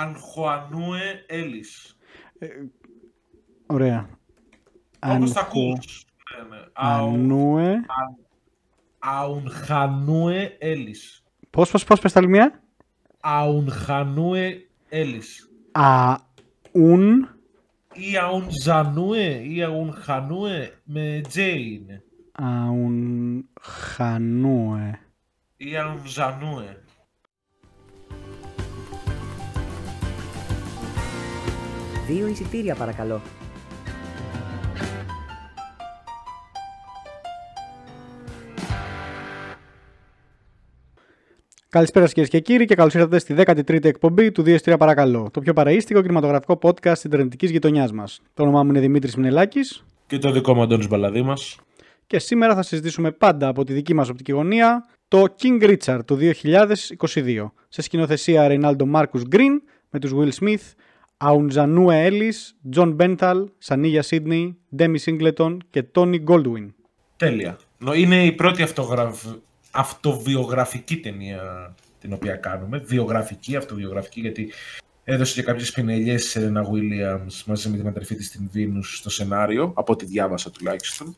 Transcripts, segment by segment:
Ανχοανούε Έλλης. Ε, ωραία. Όπως τα ακούς. Ναι, ναι. Ανούε. Αουνχανούε Έλλης. Πώς, πώς, πώς, πες τα άλλη μία. Αουνχανούε Έλλης. Αουν. Ή Αουνζανούε ή Αουνχανούε με J είναι. Αουνχανούε. Ή Αουνζανούε. Δύο εισιτήρια παρακαλώ. Καλησπέρα σας κυρίες και κύριοι και καλώς ήρθατε στη 13η εκπομπή του 2-3 Παρακαλώ, το πιο παραίστικο κινηματογραφικό podcast Ιντερνετική γειτονιάς μας. Το όνομά μου είναι Δημήτρης Μινελάκης. Και το δικό μου Αντώνης Μπαλαδήμας. Και σήμερα θα συζητήσουμε πάντα από τη δική μας οπτική γωνία το King Richard του 2022. Σε σκηνοθεσία Ρεϊνάλντο Μάρκους Γκριν με τους Will Smith, Αουντζανούε Έλλη, Τζον Μπέρνταλ, Σανίγια Σίδνεϊ, Ντέμι Σίγκλετον και Τόνι Γκόλντουιν. Τέλεια. Είναι η πρώτη αυτογραφ... αυτοβιογραφική ταινία την οποία κάνουμε. Βιογραφική, αυτοβιογραφική, γιατί έδωσε και κάποιες πινελιές Σερένα Williams μαζί με την αδερφή της την Βίνους στο σενάριο, από ό,τι διάβασα τουλάχιστον.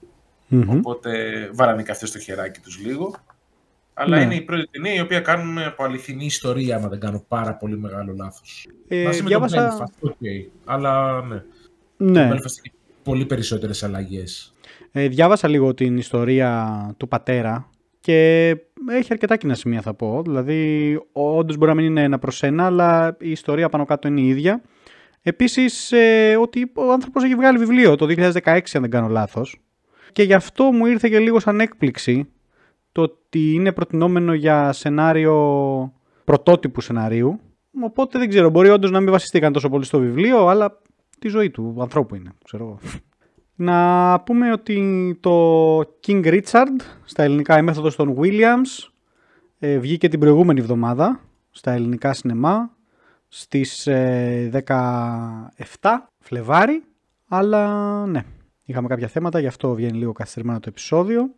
Mm-hmm. Οπότε βάλανε και αυτές στο χεράκι τους λίγο. Αλλά Ναι. είναι η πρώτη ταινία η οποία κάνουμε από αληθινή ιστορία, άμα δεν κάνω πάρα πολύ μεγάλο λάθος. Ε, Μαζί διάβασα- με τον Belfast, ok. Αλλά ναι, Ναι, το Belfast έχει πολύ περισσότερες αλλαγές. ε, διάβασα λίγο την ιστορία του πατέρα και έχει αρκετά κοινά σημεία θα πω. Δηλαδή, όντως μπορεί να μην είναι ένα προς ένα, αλλά η ιστορία πάνω κάτω είναι η ίδια. Επίσης, ε, ότι ο άνθρωπος έχει βγάλει βιβλίο το 2016, αν δεν κάνω λάθος. Και γι' αυτό μου ήρθε και λίγο σαν έκπληξη το ότι είναι προτινόμενο για σενάριο πρωτότυπου σεναρίου. Οπότε δεν ξέρω, μπορεί όντως να μην βασιστήκαν τόσο πολύ στο βιβλίο, αλλά τη ζωή του ανθρώπου είναι, ξέρω εγώ. Να πούμε ότι το King Richard, στα ελληνικά η μέθοδος των Williams, ε, βγήκε την προηγούμενη εβδομάδα στα ελληνικά σινεμά στις ε, 17 Φλεβάρι, αλλά ναι, είχαμε κάποια θέματα, γι' αυτό βγαίνει λίγο καθυστερημένο το επεισόδιο.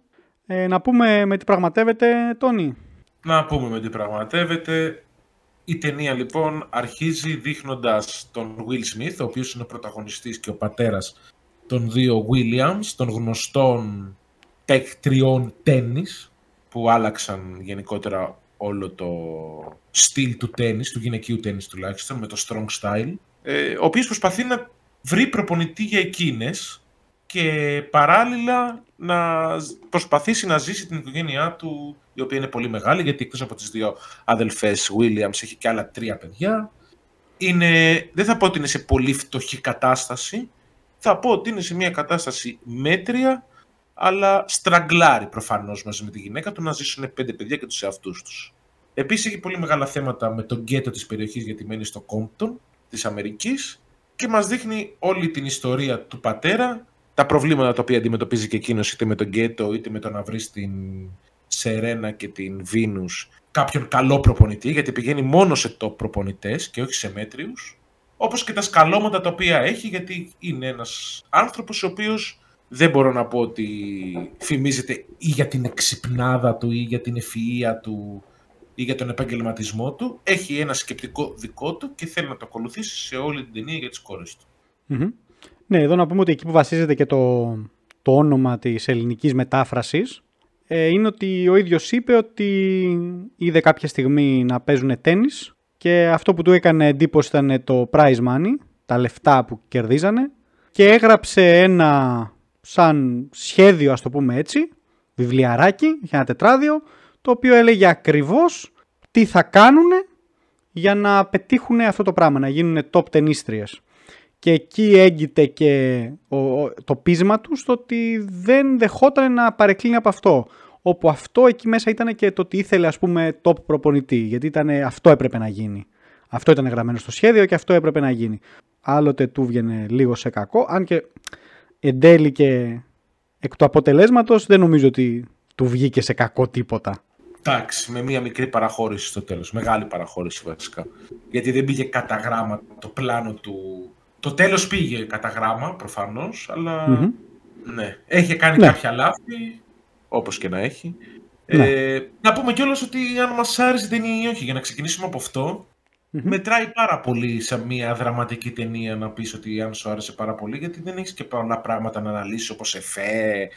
Ε, να πούμε με τι πραγματεύεται, Τόνι. Να πούμε με τι πραγματεύεται. Η ταινία λοιπόν αρχίζει δείχνοντας τον Will Smith, ο οποίος είναι ο πρωταγωνιστής και ο πατέρας των δύο Williams, των γνωστών παίκτριών τέννις, που άλλαξαν γενικότερα όλο το στυλ του τέννις, του γυναικείου τέννις τουλάχιστον, με το strong style, ε, ο οποίος προσπαθεί να βρει προπονητή για εκείνες και παράλληλα να προσπαθήσει να ζήσει την οικογένειά του, η οποία είναι πολύ μεγάλη, γιατί εκτός από τις δύο αδελφές Williams έχει και άλλα τρία παιδιά. Είναι, δεν θα πω ότι είναι σε πολύ φτωχή κατάσταση, θα πω ότι είναι σε μια κατάσταση μέτρια, αλλά στραγκλάρει προφανώς μαζί με τη γυναίκα του να ζήσουν πέντε παιδιά και τους εαυτούς τους. Επίσης έχει πολύ μεγάλα θέματα με τον γκέτο της περιοχής γιατί μένει στο Κόμπτον της Αμερικής και μας δείχνει όλη την ιστορία του πατέρα, τα προβλήματα τα οποία αντιμετωπίζει και εκείνος είτε με τον γκέτο είτε με το να βρει στην Σερένα και την Βίνους κάποιον καλό προπονητή γιατί πηγαίνει μόνο σε top προπονητές και όχι σε μέτριους όπως και τα σκαλώματα τα οποία έχει γιατί είναι ένας άνθρωπος ο οποίος δεν μπορώ να πω ότι φημίζεται ή για την εξυπνάδα του ή για την ευφυΐα του ή για τον επαγγελματισμό του. Έχει ένα σκεπτικό δικό του και θέλει να το ακολουθήσει σε όλη την ταινία για τις κόρες του. Μμμ. Ναι, εδώ να πούμε ότι εκεί που βασίζεται και το, το όνομα της ελληνικής μετάφρασης ε, είναι ότι ο ίδιος είπε ότι είδε κάποια στιγμή να παίζουν τένις και αυτό που του έκανε εντύπωση ήταν το prize money, τα λεφτά που κερδίζανε και έγραψε ένα σαν σχέδιο ας το πούμε έτσι, βιβλιαράκι, είχε ένα τετράδιο, το οποίο έλεγε ακριβώς τι θα κάνουν για να πετύχουν αυτό το πράγμα, να γίνουν top ταινίστριες. Και εκεί έγκυται και ο, ο- το πείσμα τους στο ότι δεν δεχόταν να παρεκκλίνει από αυτό. Όπου αυτό εκεί μέσα ήταν και το ότι ήθελε ας πούμε top προπονητή. Γιατί ήταν, αυτό έπρεπε να γίνει. Αυτό ήταν γραμμένο στο σχέδιο και αυτό έπρεπε να γίνει. Άλλοτε του βγαινε λίγο σε κακό. Αν και εν τέλει και εκ του αποτελέσματος δεν νομίζω ότι του βγήκε σε κακό τίποτα. Εντάξει, με μία μικρή παραχώρηση στο τέλος. Μεγάλη παραχώρηση βασικά. Γιατί δεν πήγε κατά γράμμα το πλάνο του. Το τέλος πήγε κατά γράμμα προφανώς, αλλά Μμμ. ναι. Έχει κάνει Ναι. κάποια λάθη, όπως και να έχει. Ναι. Ε, να πούμε κιόλας ότι αν μας άρεσε η ταινία ή όχι, για να ξεκινήσουμε από αυτό. Μετράει πάρα πολύ σε μια δραματική ταινία να πεις ότι αν σου άρεσε πάρα πολύ, γιατί δεν έχεις και πολλά πράγματα να αναλύσεις όπως εφέ,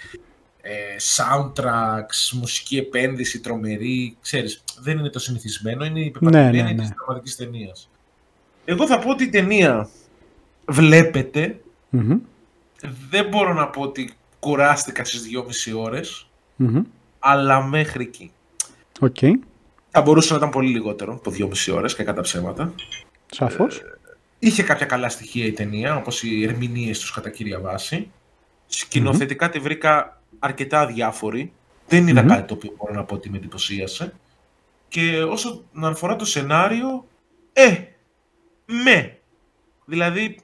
ε, soundtracks, μουσική επένδυση, τρομερή, ξέρεις, δεν είναι το συνηθισμένο, είναι η πεπατημένη ναι, ναι, ναι. της δραματικής ταινίας. Εγώ θα πω ότι η ταινία βλεπετε δεν μπορώ να πω ότι κουράστηκα στις δυόμιση ώρες, αλλά μέχρι εκεί. Okay. Θα μπορούσε να ήταν πολύ λιγότερο από δυόμιση ώρες και κατά ψέματα. Σαφώς. Ε, είχε κάποια καλά στοιχεία η ταινία, όπως οι ερμηνείες τους κατά κύρια βάση. Σκηνοθετικά τη βρήκα αρκετά αδιάφορη. Δεν είδα κάτι το οποίο μπορώ να πω ότι με εντυπωσίασε. Και όσο να αφορά το σενάριο, ε, με. Δηλαδή,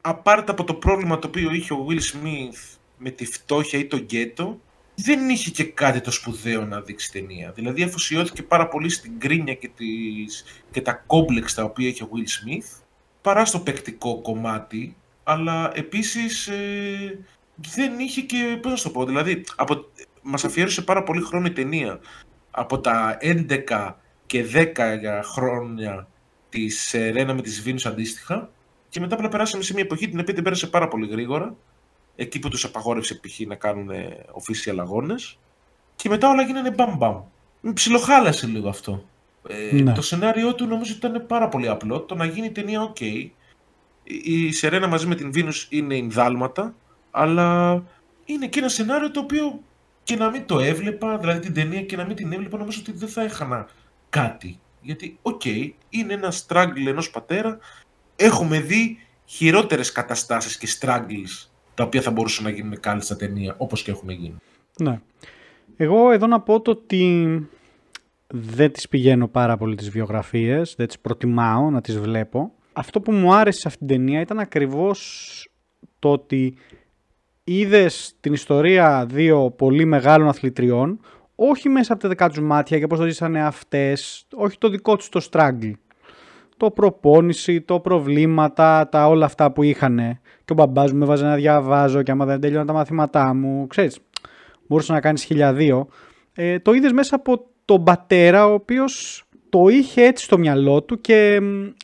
απάρτα από το πρόβλημα το οποίο είχε ο Will Smith με τη φτώχεια ή το γκέτο, δεν είχε και κάτι το σπουδαίο να δείξει ταινία. Δηλαδή αφοσιώθηκε πάρα πολύ στην κρίνια και, τις, και τα κόμπλεξ τα οποία είχε ο Will Smith, παρά στο παικτικό κομμάτι, αλλά επίσης ε, δεν είχε και, πώς να το πω, δηλαδή από, μας αφιέρωσε πάρα πολύ χρόνο η ταινία. Από τα 11 και 10 χρόνια της Ρένα με τις Βίνους αντίστοιχα, και μετά απλά περάσαμε σε μια εποχή την οποία την πέρασε πάρα πολύ γρήγορα, εκεί που τους απαγόρευσε π.χ. να κάνουν official αγώνες, και μετά όλα γίνανε μπαμ μπαμ. Ψιλοχάλασε λίγο αυτό. Ε, ναι. Το σενάριό του νομίζω ήταν πάρα πολύ απλό. Το να γίνει ταινία, ok. Η Σερένα μαζί με την Βίνους είναι ενδάλματα, αλλά είναι και ένα σενάριο το οποίο και να μην το έβλεπα, δηλαδή την ταινία και να μην την έβλεπα, νομίζω ότι δεν θα έχανα κάτι. Γιατί, οκ, είναι ένα struggle ενός πατέρα έχουμε δει χειρότερες καταστάσεις και struggles τα οποία θα μπορούσαν να γίνουν κάλλιστα ταινία, όπως και έχουν γίνει. Ναι. Εγώ εδώ να πω το ότι δεν τις πηγαίνω πάρα πολύ τις βιογραφίες, δεν τις προτιμάω να τις βλέπω. Αυτό που μου άρεσε σε αυτήν την ταινία ήταν ακριβώς το ότι είδες την ιστορία δύο πολύ μεγάλων αθλητριών, όχι μέσα από τα δικά τους μάτια και πώς το ζήσανε αυτές, όχι το δικό τους το struggle το προπόνηση, το προβλήματα, τα όλα αυτά που είχαν. Και ο μπαμπάς μου με βάζει να διαβάζω και άμα δεν τέλειωνα τα μαθήματά μου, ξέρεις, μπορούσε να κάνεις χιλιαδίο. Ε, το είδες μέσα από τον πατέρα, ο οποίος το είχε έτσι στο μυαλό του και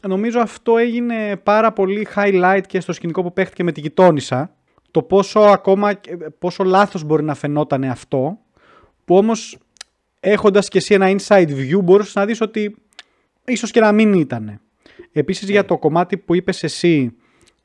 νομίζω αυτό έγινε πάρα πολύ highlight και στο σκηνικό που παίχτηκε με τη γειτόνισσα. Το πόσο ακόμα, πόσο λάθος μπορεί να φαινόταν αυτό, που όμως έχοντας και εσύ ένα inside view μπορούσες να δεις ότι ίσως και να μην ήταν. Επίσης για ναι. το κομμάτι που είπες εσύ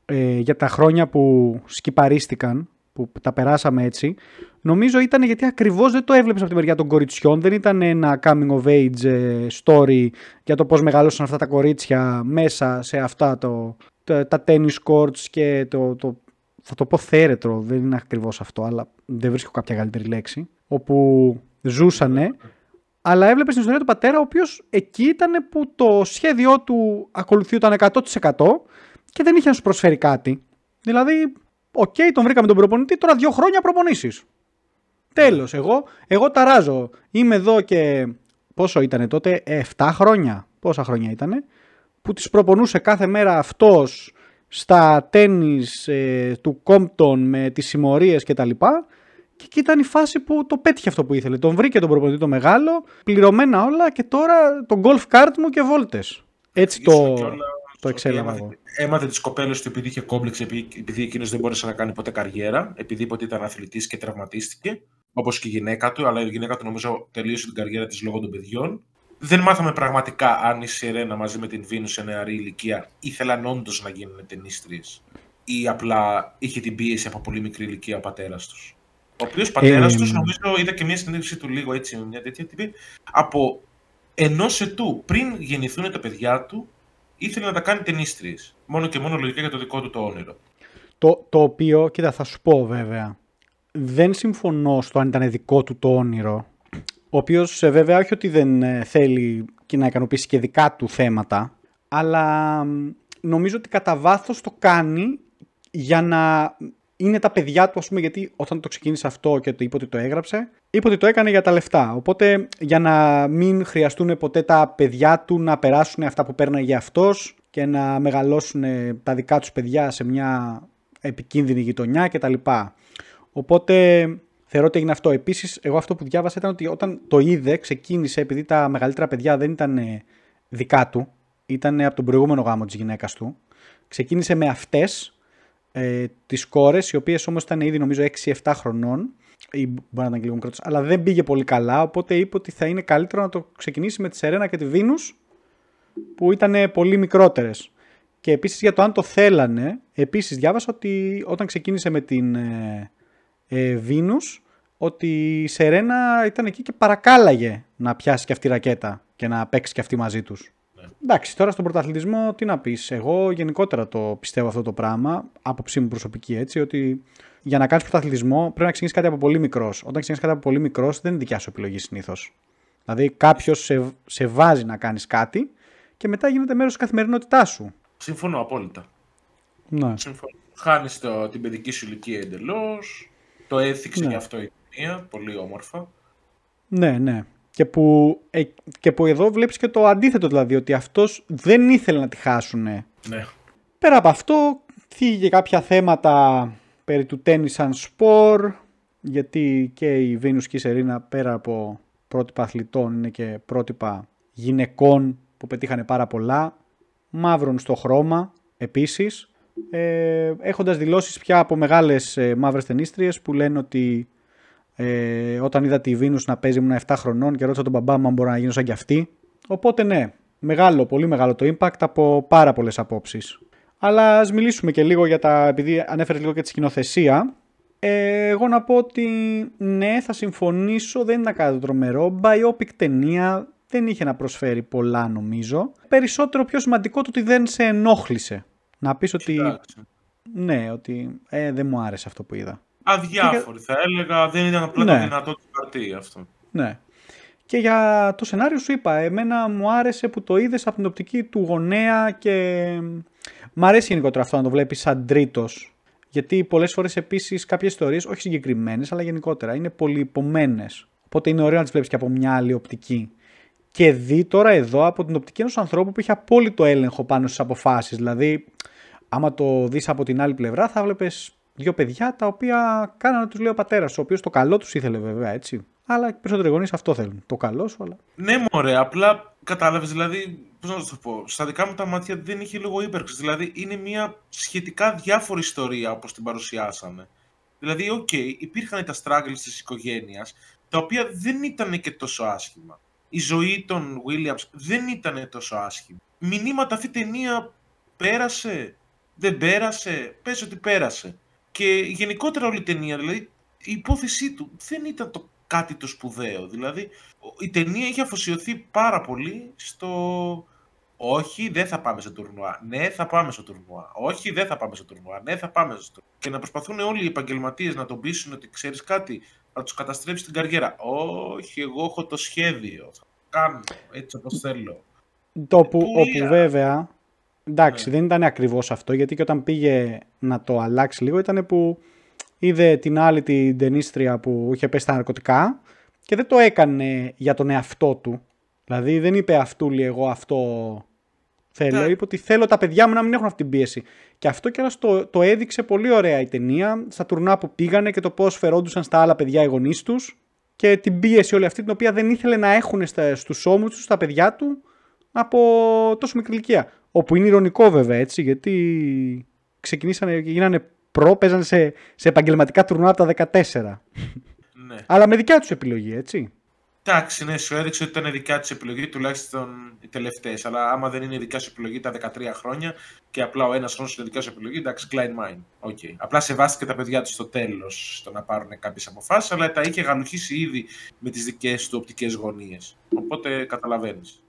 ε, για τα χρόνια που σκυπαρίστηκαν, που τα περάσαμε έτσι, νομίζω ήταν γιατί ακριβώς δεν το έβλεπες από τη μεριά των κοριτσιών, δεν ήταν ένα coming of age ε, story για το πώς μεγαλώσαν αυτά τα κορίτσια μέσα σε αυτά το, τα, τα tennis courts και το, το, θα το πω θέρετρο, δεν είναι ακριβώς αυτό, αλλά δεν βρίσκω κάποια καλύτερη λέξη, όπου ζούσανε αλλά έβλεπες την ιστορία του πατέρα, ο οποίος εκεί ήταν που το σχέδιό του ακολουθιόταν 100% και δεν είχε να σου προσφέρει κάτι. Δηλαδή, ok, okay, τον βρήκαμε τον προπονητή, τώρα δύο χρόνια προπονήσεις. Τέλος. Εγώ, εγώ αράζω. Είμαι εδώ και. Πόσο ήταν τότε, 7 χρόνια. Πόσα χρόνια ήταν, που τις προπονούσε κάθε μέρα αυτός στα τέννις ε, του Κόμπτον με τις συμμορίες κτλ. Και εκεί ήταν η φάση που το πέτυχε αυτό που ήθελε. Τον βρήκε τον προπονητή το μεγάλο, πληρωμένα όλα και τώρα το golf cart μου και βόλτες. Έτσι το, το εξέλαβα εγώ. Έμαθε τις κοπέλες του επειδή είχε κόμπλεξ, επειδή εκείνος δεν μπόρεσε να κάνει ποτέ καριέρα, επειδή ποτέ ήταν αθλητής και τραυματίστηκε, όπως και η γυναίκα του, αλλά η γυναίκα του νομίζω τελείωσε την καριέρα της λόγω των παιδιών. Δεν μάθαμε πραγματικά αν η Σιρένα μαζί με την Βίνους σε νεαρή ηλικία ήθελαν όντως να γίνουν ταινίστριες ή απλά είχε την πίεση από πολύ μικρή ηλικία ο πατέρας τους. Ο οποίος πατέρας ε, τους, νομίζω, είδα και μια συνέντευξη του λίγο έτσι, μια τέτοια τύπη. Από ενό ετού πριν γεννηθούν τα παιδιά του, ήθελε να τα κάνει ταινίστριες. Μόνο και μόνο λογικά για το δικό του το όνειρο. Το, το οποίο, κοίτα, θα σου πω βέβαια. Δεν συμφωνώ στο αν ήταν δικό του το όνειρο. Ο οποίος ε, βέβαια όχι ότι δεν ε, θέλει και να ικανοποιήσει και δικά του θέματα, αλλά νομίζω ότι κατά βάθος το κάνει για να είναι τα παιδιά του, ας πούμε, γιατί όταν το ξεκίνησε αυτό και το είπε ότι το έγραψε, είπε ότι το έκανε για τα λεφτά. Οπότε για να μην χρειαστούν ποτέ τα παιδιά του να περάσουν αυτά που παίρναγε αυτός και να μεγαλώσουν τα δικά τους παιδιά σε μια επικίνδυνη γειτονιά κτλ. Οπότε θεωρώ ότι έγινε αυτό. Επίσης, εγώ αυτό που διάβασα ήταν ότι όταν το είδε, ξεκίνησε επειδή τα μεγαλύτερα παιδιά δεν ήταν δικά του, ήταν από τον προηγούμενο γάμο της γυναίκας του. Ξεκίνησε με αυτές ε, τις κόρες, οι οποίες όμως ήταν ήδη νομίζω 6-7 χρονών ή μπορεί να ήταν και λίγο μικρότερες, αλλά δεν πήγε πολύ καλά, οπότε είπε ότι θα είναι καλύτερο να το ξεκινήσει με τη Σερένα και τη Βίνους, που ήταν πολύ μικρότερες. Και επίσης για το αν το θέλανε, επίσης διάβασα ότι όταν ξεκίνησε με την ε, ε, Βίνους, ότι η Σερένα ήταν εκεί και παρακάλαγε να πιάσει και αυτή η ρακέτα και να παίξει και αυτή μαζί τους. Ναι. Εντάξει, τώρα στον πρωταθλητισμό τι να πεις. Εγώ γενικότερα το πιστεύω αυτό το πράγμα, άποψή μου προσωπική έτσι, ότι για να κάνεις πρωταθλητισμό πρέπει να ξεκινήσεις κάτι από πολύ μικρός. Όταν ξεκινήσεις κάτι από πολύ μικρός δεν είναι δικιά σου επιλογή συνήθως. Δηλαδή κάποιος σε, σε βάζει να κάνεις κάτι και μετά γίνεται μέρος της καθημερινότητάς σου. Συμφωνώ απόλυτα. Ναι. Συμφωνώ. Χάνεις το, την παιδική σου ηλικία εντελώς. Το έθιξε Ναι. γι' αυτό η ταινία. Πολύ όμορφα. Ναι, ναι. Και που, ε, και που εδώ βλέπεις και το αντίθετο δηλαδή, ότι αυτός δεν ήθελε να τη χάσουν. Ναι. Πέρα από αυτό, θίγει κάποια θέματα περί του τένις σαν σπορ, γιατί και η Βίνους και η Σερίνα πέρα από πρότυπα αθλητών είναι και πρότυπα γυναικών που πετύχανε πάρα πολλά, μαύρων στο χρώμα επίσης, ε, έχοντας δηλώσεις πια από μεγάλες ε, μαύρες ταινίστριες που λένε ότι ε, όταν είδα τη Βίνους να παίζει ήμουν 7 χρονών και ρώτησα τον μπαμπά μου αν μπορώ να γίνω σαν κι αυτή. Οπότε ναι, μεγάλο, πολύ μεγάλο το impact από πάρα πολλές απόψεις. Αλλά ας μιλήσουμε και λίγο για τα, επειδή ανέφερες λίγο και τη σκηνοθεσία. Ε, εγώ να πω ότι ναι, θα συμφωνήσω, δεν ήταν κάτι τρομερό. Biopic ταινία δεν είχε να προσφέρει πολλά νομίζω. Περισσότερο πιο σημαντικό το ότι δεν σε ενόχλησε. Να πεις ότι Εντάξει. ναι, ότι ε, δεν μου άρεσε αυτό που είδα. Αδιάφορη θα έλεγα. Δεν ήταν απλά Ναι. το δυνατό του χαρτί αυτό. Ναι. Και για το σενάριο σου είπα, εμένα μου άρεσε που το είδες από την οπτική του γονέα και μ' αρέσει γενικότερα αυτό να το βλέπεις σαν τρίτος. Γιατί πολλές φορές επίσης κάποιες ιστορίες, όχι συγκεκριμένες, αλλά γενικότερα, είναι πολυπομένες. Οπότε είναι ωραίο να τις βλέπεις και από μια άλλη οπτική. Και δει τώρα εδώ από την οπτική ενός ανθρώπου που είχε απόλυτο έλεγχο πάνω στις αποφάσεις. Δηλαδή, άμα το δεις από την άλλη πλευρά, θα βλέπεις δύο παιδιά τα οποία κάνανε τους λέει ο πατέρας, ο οποίος το καλό τους ήθελε βέβαια, έτσι. Αλλά οι περισσότεροι γονείς αυτό θέλουν. Το καλό σου, αλλά. Ναι, μωρέ, απλά κατάλαβες, δηλαδή, πώς να σου το πω, στα δικά μου τα μάτια δεν είχε λόγο ύπαρξης. Δηλαδή, είναι μια σχετικά διάφορη ιστορία όπως την παρουσιάσαμε. Δηλαδή, οκ, υπήρχαν τα struggles της οικογένειας, τα οποία δεν ήταν και τόσο άσχημα. Η ζωή των Williams δεν ήταν τόσο άσχημη. Μηνύματα αυτή η ταινία πέρασε, δεν πέρασε, πες ότι πέρασε. Και γενικότερα όλη η ταινία, δηλαδή η υπόθεσή του δεν ήταν το κάτι το σπουδαίο. Δηλαδή η ταινία είχε αφοσιωθεί πάρα πολύ στο όχι, δεν θα πάμε σε τουρνουά. Ναι, θα πάμε στο τουρνουά. Όχι, δεν θα πάμε στο τουρνουά. Ναι, θα πάμε στο τουρνουά. Και να προσπαθούν όλοι οι επαγγελματίες να τον πείσουν ότι ξέρεις κάτι, θα τους καταστρέψει την καριέρα. Όχι, εγώ έχω το σχέδιο. Θα το κάνω έτσι όπως θέλω. Το που, Που όπου είδα. βέβαια. Εντάξει, Ναι. δεν ήταν ακριβώς αυτό, γιατί και όταν πήγε να το αλλάξει λίγο ήταν που είδε την άλλη την ταινίστρια που είχε πέσει στα ναρκωτικά και δεν το έκανε για τον εαυτό του. Δηλαδή δεν είπε αυτούλη εγώ αυτό θέλω, Ναι. είπε ότι θέλω τα παιδιά μου να μην έχουν αυτή την πίεση. Και αυτό κιόλας το, το έδειξε πολύ ωραία η ταινία, στα τουρνά που πήγανε και το πώς φερόντουσαν στα άλλα παιδιά οι γονείς τους και την πίεση όλη αυτή την οποία δεν ήθελε να έχουν στα, στους ώμους τους, στα παιδιά του, από τόσο μικρή ηλικία. Όπου είναι ηρωνικό βέβαια έτσι, γιατί ξεκινήσανε και γίνανε προ, παίζανε σε, σε επαγγελματικά τουρνουά από τα 14. Ναι. Αλλά με δικιά τους επιλογή, έτσι. Εντάξει, ναι, σου έδειξε ότι ήταν δικιά τη επιλογή, τουλάχιστον οι τελευταίες. Αλλά άμα δεν είναι δικιά σου επιλογή τα 13 χρόνια και απλά ο ένας χρόνος είναι δικιά σου επιλογή, εντάξει, Klein Mine. Okay. Απλά σεβάστηκε τα παιδιά του στο τέλος στο να πάρουν κάποιες αποφάσεις, αλλά τα είχε γαλουχίσει ήδη με τις δικές του οπτικές γωνίες. Οπότε καταλαβαίνεις.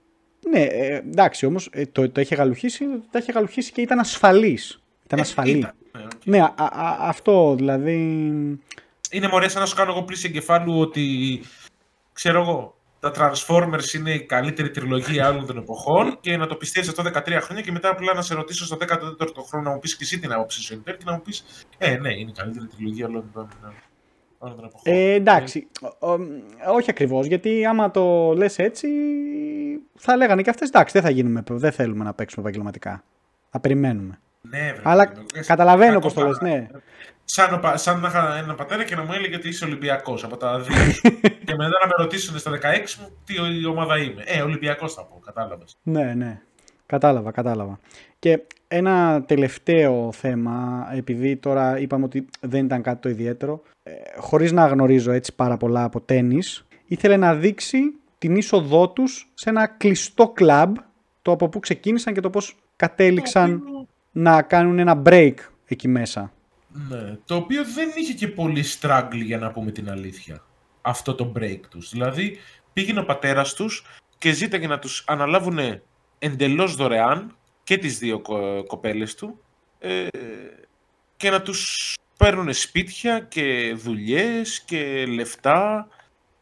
Ναι, ε, εντάξει όμως ε, το, το είχε γαλουχίσει, το είχε γαλουχίσει και ήταν ασφαλής. Ήταν ασφαλή. Ήταν, ναι, οκ. Ναι, α, α, αυτό δηλαδή. Είναι μωρέ σαν να σου κάνω εγώ πλύση εγκεφάλου ότι ξέρω εγώ. Τα Transformers είναι η καλύτερη τριλογία όλων των εποχών και να το πιστεύεις αυτό 13 χρόνια και μετά απλά να σε ρωτήσω στο 14ο χρόνο να μου πεις και εσύ την άποψή σου εν τέλει και να μου πεις Ε, ναι, είναι η καλύτερη τριλογία όλων των, όλων των εποχών. Ε, εντάξει, ο- ο- όχι ακριβώς, γιατί άμα το λες έτσι θα λέγανε και αυτές εντάξει δεν θα γίνουμε, δεν θέλουμε να παίξουμε επαγγελματικά. Θα περιμένουμε. Ναι, βρε, Αλλά παιδί μου. καταλαβαίνω Κακό πώς το λες, πράγμα. ναι. Σαν, ο πα- σαν να είχα έναν πατέρα και να μου έλεγε ότι είσαι Ολυμπιακός από τα δύο. σου. και μετά να με ρωτήσουν στα 16 μου τι ο- η ομάδα είμαι. Ε, Ολυμπιακός θα πω, κατάλαβες. Ναι, ναι. Κατάλαβα, κατάλαβα. Και ένα τελευταίο θέμα, επειδή τώρα είπαμε ότι δεν ήταν κάτι το ιδιαίτερο, ε, χωρίς να γνωρίζω έτσι πάρα πολλά από τέννις, ήθελε να δείξει την είσοδό τους σε ένα κλειστό κλαμπ, το από πού ξεκίνησαν και το πώς κατέληξαν να κάνουν ένα break εκεί μέσα. Ναι, το οποίο δεν είχε και πολύ struggle για να πούμε την αλήθεια. Αυτό το break τους. Δηλαδή πήγαινε ο πατέρας τους και ζήταγε να τους αναλάβουν εντελώς δωρεάν και τις δύο κο- κοπέλες του ε, και να τους παίρνουν σπίτια και δουλειές και λεφτά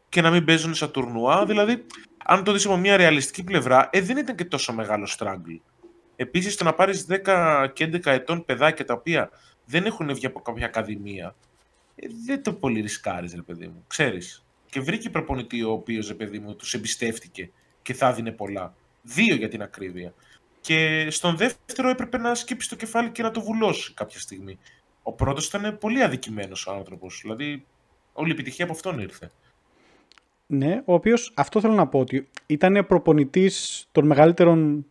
και να μην παίζουν στα τουρνουά. Δηλαδή, αν το δεις από μια ρεαλιστική πλευρά, ε, δεν ήταν και τόσο μεγάλο struggle. Επίσης, το να πάρεις 10 και 11 ετών παιδάκια τα οποία δεν έχουν βγει από κάποια ακαδημία, ε, δεν το πολύ ρισκάρεις, ρε παιδί μου. Ξέρεις. Και βρήκε προπονητή ο οποίος, ρε παιδί μου, τους εμπιστεύτηκε και θα δίνει πολλά. Δύο για την ακρίβεια. Και στον δεύτερο έπρεπε να σκύψει το κεφάλι και να το βουλώσει κάποια στιγμή. Ο πρώτος ήταν πολύ αδικημένος ο άνθρωπος. Δηλαδή, όλη η επιτυχία από αυτόν ήρθε. Ναι, ο οποίος, αυτό θέλω να πω, ότι ήταν προπονητής των μεγαλύτερων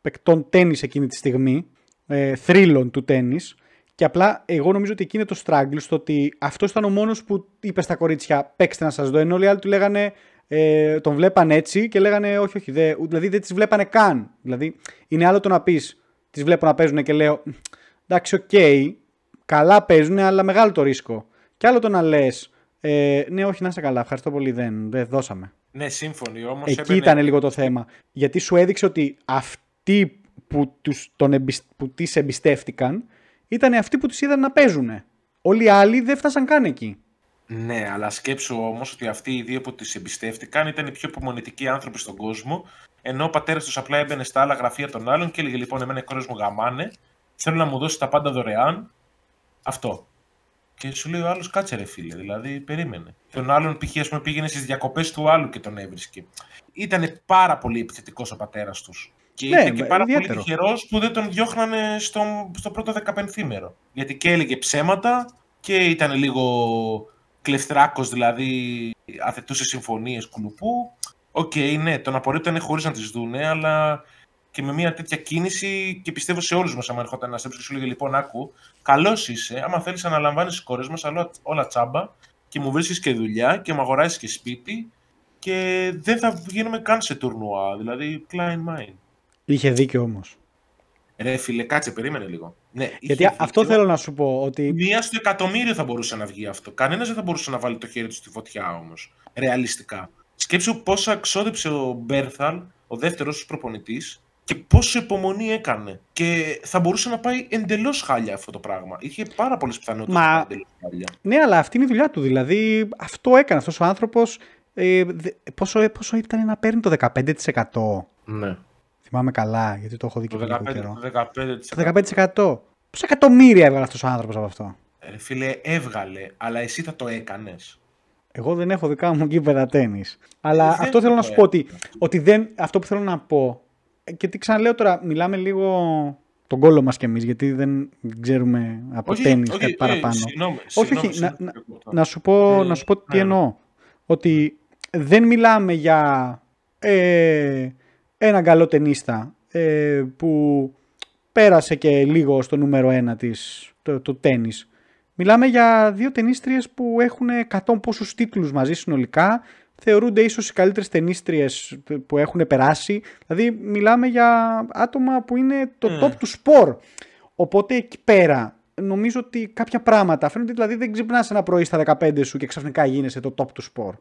παικτών τέννις εκείνη τη στιγμή, ε, θρύλων του τέννις, και απλά εγώ νομίζω ότι εκεί είναι το struggle στο ότι αυτός ήταν ο μόνος που είπε στα κορίτσια παίξτε να σας δω, ενώ όλοι οι άλλοι του λέγανε ε, τον βλέπαν έτσι και λέγανε όχι, όχι, δε, δηλαδή δεν τις βλέπανε καν. Δηλαδή είναι άλλο το να πεις τις βλέπω να παίζουν και λέω εντάξει, οκ, καλά παίζουν, αλλά μεγάλο το ρίσκο. Και άλλο το να λες ε, ναι, όχι, να είσαι καλά, ευχαριστώ πολύ, δεν, δεν δώσαμε. Ναι, σύμφωνοι όμως. Εκεί έμπαινε- ήταν λίγο το θέμα. Γιατί σου έδειξε ότι αυτοί που, τους, τον εμπισ- που τις εμπιστεύτηκαν ήταν αυτοί που τις είδαν να παίζουν. Όλοι οι άλλοι δεν φτάσαν καν εκεί. Ναι, αλλά σκέψου όμως ότι αυτοί οι δύο που τις εμπιστεύτηκαν ήταν οι πιο υπομονητικοί άνθρωποι στον κόσμο, ενώ ο πατέρας τους απλά έμπαινε στα άλλα γραφεία των άλλων και έλεγε λοιπόν εμένα οι κόρες μου γαμάνε, θέλω να μου δώσει τα πάντα δωρεάν, αυτό. Και σου λέει ο άλλος κάτσε ρε φίλε, δηλαδή περίμενε. Τον άλλον π.χ. ας πούμε, πήγαινε στις διακοπές του άλλου και τον έβρισκε. Ήταν πάρα πολύ επιθετικός ο πατέρας τους. Και Ναι, ήταν και πάρα ιδιαίτερο. πολύ τυχερός που δεν τον διώχνανε στο, στο πρώτο δεκαπενθήμερο. Γιατί και έλεγε ψέματα και ήταν λίγο κλεφτράκος, δηλαδή αθετούσε συμφωνίες κουλουπού. Οκ, ναι, τον απορρίπτανε χωρίς να τις δούνε, αλλά και με μια τέτοια κίνηση και πιστεύω σε όλους μας άμα ερχόταν ένας και σου λέγε λοιπόν άκου, καλός είσαι, άμα θέλεις να αναλαμβάνεις τις κόρες μας, αλλά όλα τσάμπα και μου βρίσκεις και δουλειά και μου αγοράσεις και σπίτι και δεν θα γίνουμε καν σε τουρνουά, δηλαδή Klein Mind. Είχε δίκιο όμως. Ρε φίλε, κάτσε, περίμενε λίγο. Ναι, είχε Γιατί αυτό δίκιο. θέλω να σου πω ότι Μία στο εκατομμύριο θα μπορούσε να βγει αυτό. Κανένας δεν θα μπορούσε να βάλει το χέρι του στη φωτιά όμως. Ρεαλιστικά. Σκέψου πόσα ξόδεψε ο Μπέρθαλ, ο δεύτερος του προπονητής, και πόσο υπομονή έκανε. Και θα μπορούσε να πάει εντελώς χάλια αυτό το πράγμα. Είχε πάρα πολλές πιθανότητες Μα- να πάει εντελώς χάλια. Ναι, αλλά αυτή είναι η δουλειά του. Δηλαδή, αυτό έκανε αυτός ο άνθρωπος. Ε, δε- πόσο, πόσο ήταν να παίρνει το 15%. Ναι. Θυμάμαι καλά, γιατί το έχω δει και Το πριν λίγο 15%. καιρό. 15%. Το 15%. Πόσα εκατομμύρια έβγαλε αυτός ο άνθρωπος από αυτό. Ρε φίλε, έβγαλε, αλλά εσύ θα το έκανες. Εγώ δεν έχω δικά μου γήπεδα τέννη. Αλλά Ε, δεν αυτό θέλω να το σου πω ότι, έκανα. ότι δεν, αυτό που θέλω να πω. ε, Και τι ξαναλέω τώρα, μιλάμε λίγο τον κόλλο μας κι εμείς, γιατί δεν ξέρουμε από τέννη κάτι ε, παραπάνω. συγγνώμη, όχι, συγγνώμη, όχι, να, συγγνώμη. να, να σου πω, Ε, να σου πω τι ναι. εννοώ. Ότι δεν μιλάμε για ε, έναν καλό ταινίστα ε, που πέρασε και λίγο στο νούμερο ένα της, το, το τένις. Μιλάμε για δύο ταινίστριες που έχουν 100 πόσους τίτλους μαζί συνολικά. Θεωρούνται ίσως οι καλύτερες ταινίστριες που έχουν περάσει. Δηλαδή μιλάμε για άτομα που είναι το Mm. top του σπορ. Οπότε εκεί πέρα νομίζω ότι κάποια πράγματα φαίνονται δηλαδή δεν ξυπνάς ένα πρωί στα 15 σου και ξαφνικά γίνεσαι το top του σπορ.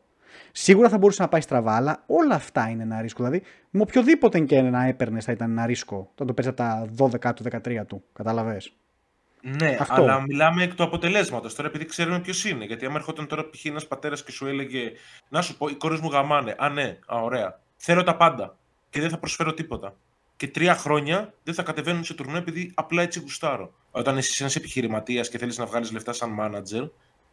Σίγουρα θα μπορούσε να πάει στραβά, αλλά όλα αυτά είναι ένα ρίσκο. Δηλαδή, με οποιοδήποτε και να έπαιρνε θα ήταν ένα ρίσκο. Θα το παίζει από τα 12 του, 13 του. Κατάλαβες; Ναι, Αυτό. αλλά μιλάμε εκ του αποτελέσματος. Τώρα, επειδή ξέρουμε ποιος είναι. Γιατί άμα ερχόταν τώρα π.χ. ένας πατέρας και σου έλεγε Να σου πω, οι κόρες μου γαμάνε. Α, ναι, α, ωραία. Θέλω τα πάντα. Και δεν θα προσφέρω τίποτα. Και τρία χρόνια δεν θα κατεβαίνουν σε τουρνό επειδή απλά έτσι γουστάρω. Όταν είσαι ένας επιχειρηματίας και θέλεις να βγάλεις λεφτά σαν manager,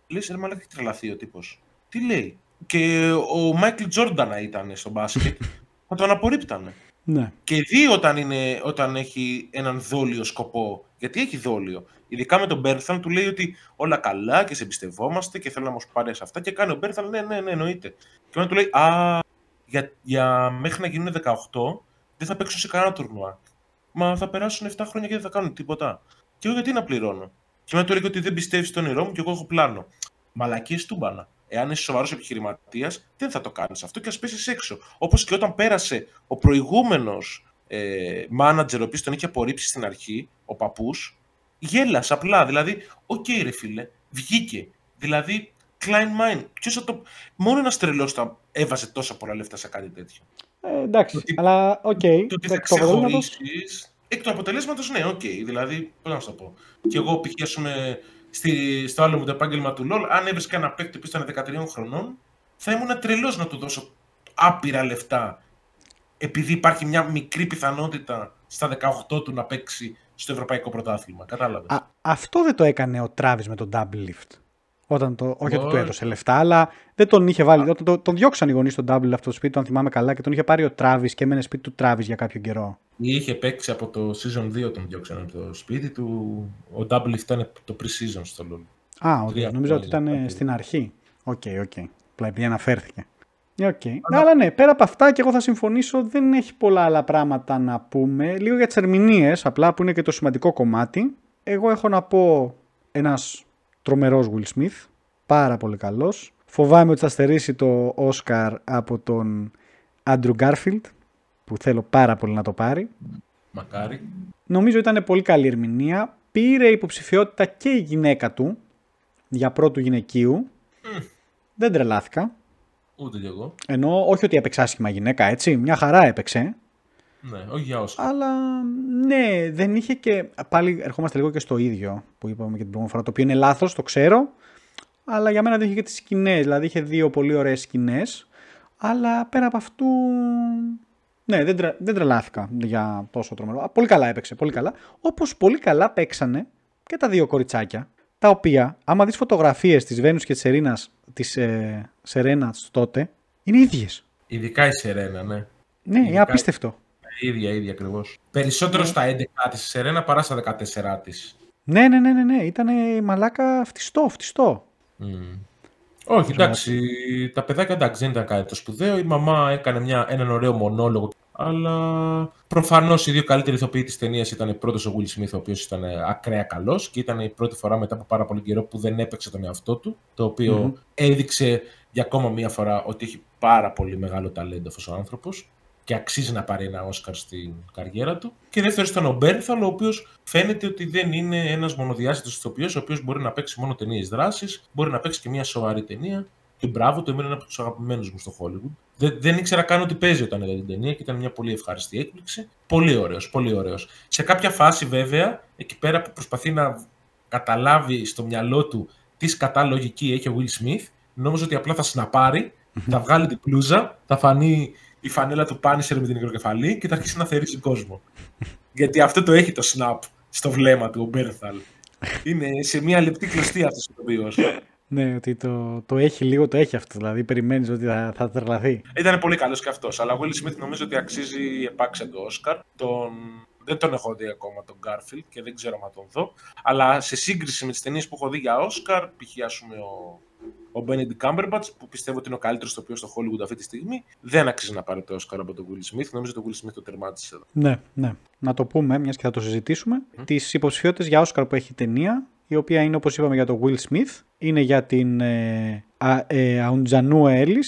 λες, ρε μαλάκα, έχει τρελαθεί ο τύπος. Τι λέει; Και ο Μάικλ Τζόρντανα ήταν στο μπάσκετ. θα τον απορρίπτανε. Ναι. Και δει όταν, είναι, όταν έχει έναν δόλιο σκοπό. Γιατί έχει δόλιο. Ειδικά με τον Μπέρθαν του λέει ότι όλα καλά και σε εμπιστευόμαστε και θέλω να μα πάρει αυτά. Και κάνει ο Μπέρθαν, ναι, ναι, ναι, εννοείται. Και μετά του λέει, Α, για, για μέχρι να γίνουν 18 δεν θα παίξουν σε κανένα τουρνουά. Μα θα περάσουν 7 χρόνια και δεν θα κάνουν τίποτα. Και εγώ γιατί να πληρώνω; Και μετά του έλεγε ότι δεν πιστεύεις στο όνειρό μου και εγώ έχω πλάνο. Μαλακίες τούμπανα. Εάν είσαι σοβαρός επιχειρηματίας, δεν θα το κάνεις αυτό και ας πέσεις έξω. Όπως και όταν πέρασε ο προηγούμενος ε, manager, ο οποίος τον είχε απορρίψει στην αρχή, ο παππούς, γέλασε απλά. Δηλαδή, ok, okay, ρε φίλε, βγήκε. Δηλαδή, κλάιν μάιν. Ποιος θα το... Μόνο ένας τρελός θα έβαζε τόσα πολλά λεφτά σε κάτι τέτοιο. Ε, εντάξει, το αλλά ok. Okay. Το ότι θα ξεχωρίσεις. Εκ του αποτελέσματος, ναι, ok. Okay. Δηλαδή, πώς να σου το πω. Και εγώ, π.χ. Στη, στο άλλο μου το επάγγελμα του LoL, αν έβρισκα ένα παίκτη που ήταν 13 χρονών, θα ήμουν τρελός να του δώσω άπειρα λεφτά. Επειδή υπάρχει μια μικρή πιθανότητα στα 18 του να παίξει στο Ευρωπαϊκό Πρωτάθλημα. Κατάλαβες; Αυτό δεν το έκανε ο Τράβη με τον Doublelift. Όταν το, όχι ότι του έδωσε λεφτά, αλλά δεν τον είχε βάλει. Όταν το, τον διώξαν οι γονείς τον Double από το σπίτι, αν θυμάμαι καλά, και τον είχε πάρει ο Τράβη και έμενε σπίτι του Τράβη για κάποιο καιρό. Είχε παίξει από το season 2 τον διώξαν από το σπίτι του. Ο Double ήταν το pre-season στο LoL. Α, okay. νομίζω ότι ήταν στην αρχή. Ok, okay, ok. Okay. Επειδή αναφέρθηκε. Okay. Αλλά... αλλά ναι, πέρα από αυτά και εγώ θα συμφωνήσω, δεν έχει πολλά άλλα πράγματα να πούμε. Λίγο για τις ερμηνείες, απλά που είναι και το σημαντικό κομμάτι. Εγώ έχω να πω ένας τρομερός Will Smith, πάρα πολύ καλός. Φοβάμαι ότι θα στερήσει το Oscar από τον Andrew Garfield, που θέλω πάρα πολύ να το πάρει. Μακάρι. Νομίζω ήταν πολύ καλή ερμηνεία. Πήρε υποψηφιότητα και η γυναίκα του για πρώτου γυναικείου. Δεν τρελάθηκα. Ούτε κι εγώ. Ενώ όχι ότι έπαιξε άσχημα γυναίκα, έτσι. Μια χαρά έπαιξε. Ναι, όχι για όσο. Αλλά ναι, δεν είχε και. Πάλι ερχόμαστε λίγο και στο ίδιο που είπαμε και την προηγούμενη φορά. Το οποίο είναι λάθος, το ξέρω. Αλλά για μένα δεν είχε και τις σκηνές. Δηλαδή είχε δύο πολύ ωραίες σκηνές. Αλλά πέρα από αυτού. Ναι, δεν, τρε, δεν τρελάθηκα για τόσο τρομερό. Πολύ καλά έπαιξε, πολύ καλά. Όπως πολύ καλά παίξανε και τα δύο κοριτσάκια. Τα οποία, άμα δεις φωτογραφίες της Βένου και της Σερίνα της ε, Σερένα τότε, είναι ίδιες. Ειδικά η Σερένα, ναι. Ναι, είναι απίστευτο ίδια, ίδια ακριβώς. Περισσότερο ναι. στα 11 της Σερένα παρά στα 14 της. Ναι, ναι, ναι, ναι, ναι. Ήταν μαλάκα φτιστό, φτιστό. Mm. Όχι, εντάξει, τα παιδάκια εντάξει δεν ήταν κάτι το σπουδαίο. Η μαμά έκανε μια, έναν ωραίο μονόλογο. Αλλά προφανώς οι δύο καλύτεροι ηθοποιοί της ταινίας ήταν πρώτος ο Will Smith, ο οποίος ήταν ακραία καλός και ήταν η πρώτη φορά μετά από πάρα πολύ καιρό που δεν έπαιξε τον εαυτό του. Το οποίο mm-hmm. έδειξε για ακόμα μία φορά ότι έχει πάρα πολύ μεγάλο ταλέντο αυτός ο άνθρωπος και αξίζει να πάρει ένα Όσκαρ στην καριέρα του. Και δεύτερο ήταν ο Μπέρθαλ, ο οποίος φαίνεται ότι δεν είναι ένας μονοδιάστατος ηθοποιός, ο οποίος μπορεί να παίξει μόνο ταινίες δράσης, μπορεί να παίξει και μια σοβαρή ταινία. Και μπράβο, το είναι από τους αγαπημένους μου στο Hollywood. Δεν, δεν ήξερα καν ότι παίζει όταν είδα την ταινία και ήταν μια πολύ ευχάριστη έκπληξη. Πολύ ωραίος, πολύ ωραίος. Σε κάποια φάση, βέβαια, εκεί πέρα που προσπαθεί να καταλάβει στο μυαλό του τι σκατά λογική έχει ο Will Smith, νόμιζε ότι απλά θα συναπάρει, θα βγάλει την πλούζα, θα φανεί η φανέλα του Punisher με την υγροκεφαλή και θα αρχίσει να θερήσει κόσμο. Γιατί αυτό το έχει το snap στο βλέμμα του, ο Μπέρθαλ. Είναι σε μια λεπτή κλωστή αυτός ο οποίο. Ναι, ότι το, το έχει λίγο, το έχει αυτό. Δηλαδή, περιμένεις ότι θα, θα τρελαθεί. Ήταν πολύ καλός και αυτός. Αλλά ο Will Smith νομίζω ότι αξίζει επάξια το Όσκαρ. Τον... Δεν τον έχω δει ακόμα τον Garfield και δεν ξέρω αν τον δω. Αλλά σε σύγκριση με τις ταινίες που έχω δει για Όσκαρ, π.χ. ο ο Benedict Cumberbatch, που πιστεύω ότι είναι ο καλύτερος τοπίο στο Hollywood αυτή τη στιγμή, δεν αξίζει να πάρει το Oscar από τον Will Smith. Νομίζω ότι ο Will Smith το τερμάτισε εδώ. Ναι, ναι. Να το πούμε, μιας και θα το συζητήσουμε. Mm. Τις υποψηφιότητες για Oscar που έχει η ταινία, η οποία είναι όπως είπαμε για τον Will Smith, είναι για την ε, ε, Αουντζανού Έλλη,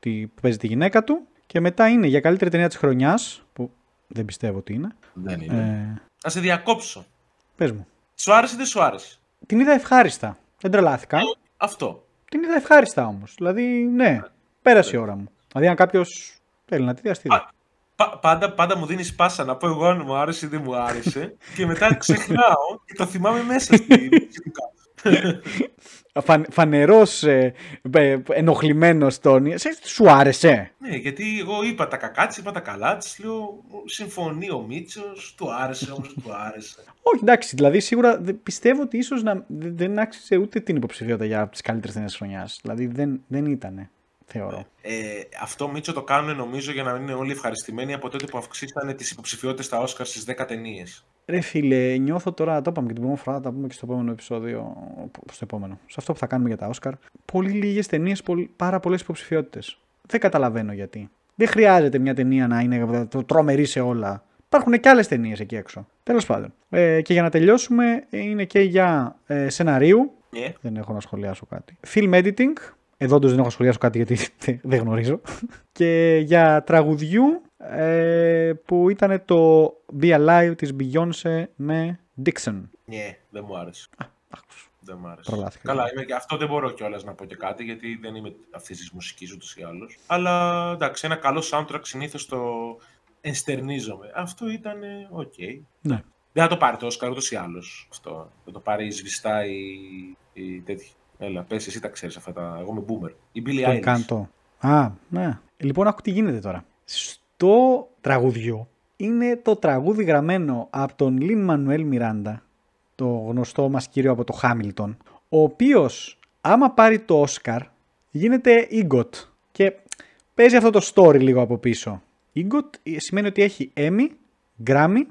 που παίζει τη γυναίκα του, και μετά είναι για καλύτερη ταινία της χρονιάς, που δεν πιστεύω ότι είναι. Δεν είναι. Ε... Θα σε διακόψω. Πες μου. Σου άρεσε ή δεν σου άρεσε; Την είδα ευχάριστα. Δεν τρελάθηκα. Αυτό. Την είδα ευχάριστα όμως. Δηλαδή, ναι, πέρασε η ώρα μου. Δηλαδή, αν κάποιος θέλει να τη δει, τη πάντα, πάντα μου δίνεις πάσα να πω εγώ αν μου άρεσε ή δεν μου άρεσε και μετά ξεχνάω και το θυμάμαι μέσα στη Φαν, φανερός ε, ε, ενοχλημένος σου άρεσε; Ναι, γιατί εγώ είπα τα κακά της, είπα τα καλά της, λέω συμφωνεί ο Μίτσος, του άρεσε όμως του άρεσε. Όχι εντάξει, δηλαδή σίγουρα πιστεύω ότι ίσως να, δεν άξιζε ούτε την υποψηφιότητα για τις καλύτερες ταινίες χρονιάς. Δηλαδή δεν, δεν ήτανε θεωρώ. Ε, αυτό Μίτσο το κάνουν νομίζω για να είναι όλοι ευχαριστημένοι από τότε που αυξήσανε τις υποψηφιότητες στα Όσκαρ στις 10 ταινίες. Ρε φίλε, νιώθω τώρα, το είπαμε και την προηγούμενη φορά, θα πούμε και στο επόμενο επεισόδιο, στο επόμενο, σε αυτό που θα κάνουμε για τα Όσκαρ. Πολύ λίγες ταινίες, πάρα πολλές υποψηφιότητες. Δεν καταλαβαίνω γιατί. Δεν χρειάζεται μια ταινία να είναι τρομερή σε όλα Υπάρχουν και άλλες ταινίες εκεί έξω. Τέλος πάντων. Ε, και για να τελειώσουμε, είναι και για ε, σεναρίου. Ναι. Δεν έχω να σχολιάσω κάτι. Film editing. Εδώ όντως δεν έχω να σχολιάσω κάτι γιατί δεν γνωρίζω. και για τραγουδιού ε, που ήταν το Be Alive της Beyoncé με Dixon. Ναι, δεν μου άρεσε. Άκουσα. Δεν μου άρεσε. Προλάθηκα. Καλά, είμαι, και αυτό δεν μπορώ κιόλας να πω και κάτι, γιατί δεν είμαι αυτής της μουσικής ούτως ή άλλως. Αλλά εντάξει, ένα καλό soundtrack συνήθως το ενστερνίζομαι. Αυτό ήταν οκ. Ναι. Δεν θα το πάρει το Όσκαρ ούτως ή άλλως. Αυτό. Θα το πάρει η σβηστά ή, ή τέτοια. Έλα, πες, εσύ τα ξέρεις αυτά τα. Εγώ είμαι boomer. Η Billie Το Eilish. κάντο. Α, ναι. Λοιπόν, άκου τι γίνεται τώρα. Στο τραγουδιό είναι το τραγούδι γραμμένο από τον Λιν Μανουέλ Μιράντα, το γνωστό μας κύριο από το Χάμιλτον, ο οποίος άμα πάρει το Όσκαρ γίνεται EGOT και παίζει αυτό το story λίγο από πίσω. EGOT σημαίνει ότι έχει Emmy, Grammy,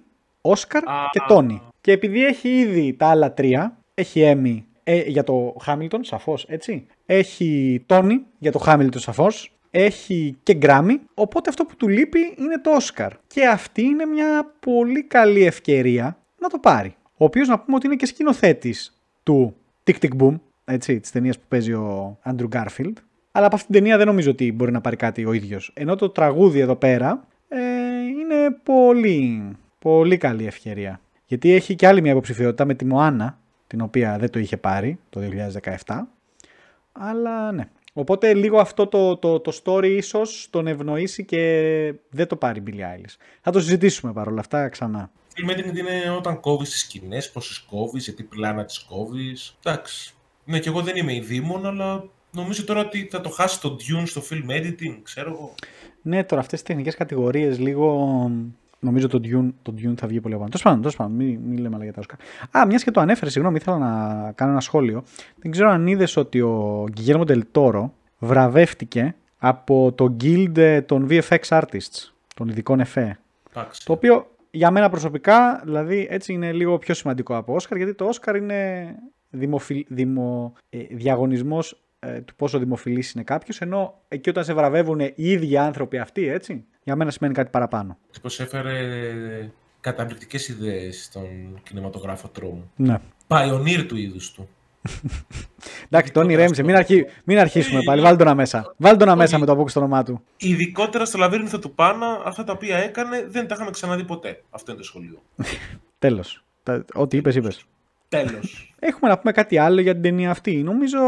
Oscar Α. και Tony. Και επειδή έχει ήδη τα άλλα τρία, έχει Emmy ε, για το Hamilton, σαφώς, έτσι. Έχει Tony για το Hamilton, σαφώς. Έχει και Grammy, οπότε αυτό που του λείπει είναι το Oscar. Και αυτή είναι μια πολύ καλή ευκαιρία να το πάρει. Ο οποίος να πούμε ότι είναι και σκηνοθέτης του Tick Tick Boom, έτσι, της ταινίας που παίζει ο Andrew Garfield. Αλλά από αυτήν την ταινία δεν νομίζω ότι μπορεί να πάρει κάτι ο ίδιος. Ενώ το τραγούδι εδώ πέρα ε, είναι πολύ, πολύ καλή ευκαιρία. Γιατί έχει και άλλη μια υποψηφιότητα με τη Μοάνα, την οποία δεν το είχε πάρει το 2017. Αλλά ναι. Οπότε λίγο αυτό το, το, το story ίσως τον ευνοήσει και δεν το πάρει η Billie Eilish. Θα το συζητήσουμε παρόλα αυτά ξανά. Film editing είναι όταν κόβεις τις σκηνές, πόσες κόβεις, γιατί πλάνα τις κόβεις. Εντάξει. Ναι, και εγώ δεν είμαι η Δήμον, αλλά νομίζω τώρα ότι θα το χάσει το Dune στο film editing, ξέρω εγώ. Ναι, τώρα αυτές τις τεχνικές κατηγορίες λίγο... Νομίζω το Dune, το Dune θα βγει πολύ πάνω. Τέλος πάντων, τέλος πάντων, μην, μην λέμε άλλα για τα Oscar. Α, μιας και το ανέφερε, συγγνώμη, ήθελα να κάνω ένα σχόλιο. Δεν ξέρω αν είδες ότι ο Γκυγέρμο Ντελτόρο βραβεύτηκε από το Guild ε, των VFX Artists, των ειδικών εφέ. Εντάξει. Το οποίο για μένα προσωπικά, δηλαδή έτσι είναι λίγο πιο σημαντικό από Όσκαρ, γιατί το Όσκαρ είναι δημοφιλ, δημο, ε, διαγωνισμός ε, του πόσο δημοφιλής είναι κάποιος, ενώ εκεί όταν σε βραβεύουν οι ίδιοι άνθρωποι αυτοί, έτσι, για μένα σημαίνει κάτι παραπάνω. Πως έφερε καταπληκτικές ιδέες στον κινηματογράφο τρόμου. Ναι. Pioneer του είδους του. Εντάξει, Τόνι Ειδικότερα Ρέμισε, στο- μην, αρχί... μην αρχίσουμε Ε, πάλι. ε, Βάλτε τον μέσα. Βάλτε τον όχι. μέσα με το από στο όνομά του. Ειδικότερα στο λαβύρινθο του Πάνα, αυτά τα οποία έκανε δεν τα είχαμε ξαναδεί ποτέ. Αυτό είναι το σχολείο. Τέλος. Ό,τι είπες, είπες. Τέλος. Έχουμε να πούμε κάτι άλλο για την ταινία αυτή. Νομίζω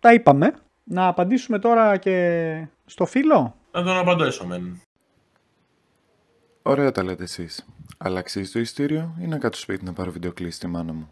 τα είπαμε. Να απαντήσουμε τώρα και στο φίλο. Να τον απαντήσω, μεν. Ωραία τα λέτε εσείς. Αλλά αξίζει το ειστήριο ή να κάτσω σπίτι να πάρω βιντεοκλήση στη μάνα μου;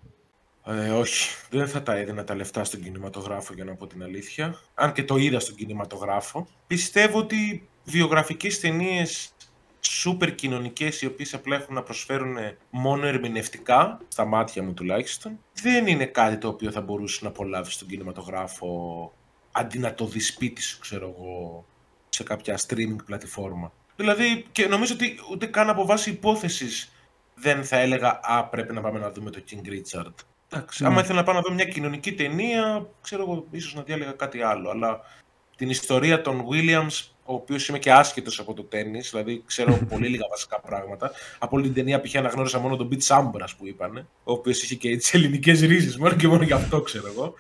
Ε, όχι, δεν θα τα έδινα τα λεφτά στον κινηματογράφο για να πω την αλήθεια. Αν και το είδα στον κινηματογράφο. Πιστεύω ότι βιογραφικές ταινίες σούπερ κοινωνικές οι οποίες απλά έχουν να προσφέρουν μόνο ερμηνευτικά, στα μάτια μου τουλάχιστον, δεν είναι κάτι το οποίο θα μπορούσε να απολαύσει στον κινηματογράφο αντί να το δει σπίτι σου, ξέρω εγώ, σε κάποια streaming πλατφόρμα. Δηλαδή, και νομίζω ότι ούτε καν από βάση υπόθεσης δεν θα έλεγα «Α, πρέπει να πάμε να δούμε το King Richard». Εντάξει, Ναι. άμα ήθελα να πάω να δω μια κοινωνική ταινία, ξέρω εγώ, ίσως να διάλεγα κάτι άλλο. Αλλά την ιστορία των Williams, ο οποίος είμαι και άσχετος από το τέννις, δηλαδή ξέρω πολύ λίγα βασικά πράγματα. Από όλη την ταινία π.χ. αναγνώρισα μόνο τον Beat Sampras που είπανε, ο οποίος είχε και τις ελληνικές ρίζες, μόνο και μόνο γι' αυτό ξέρω εγώ.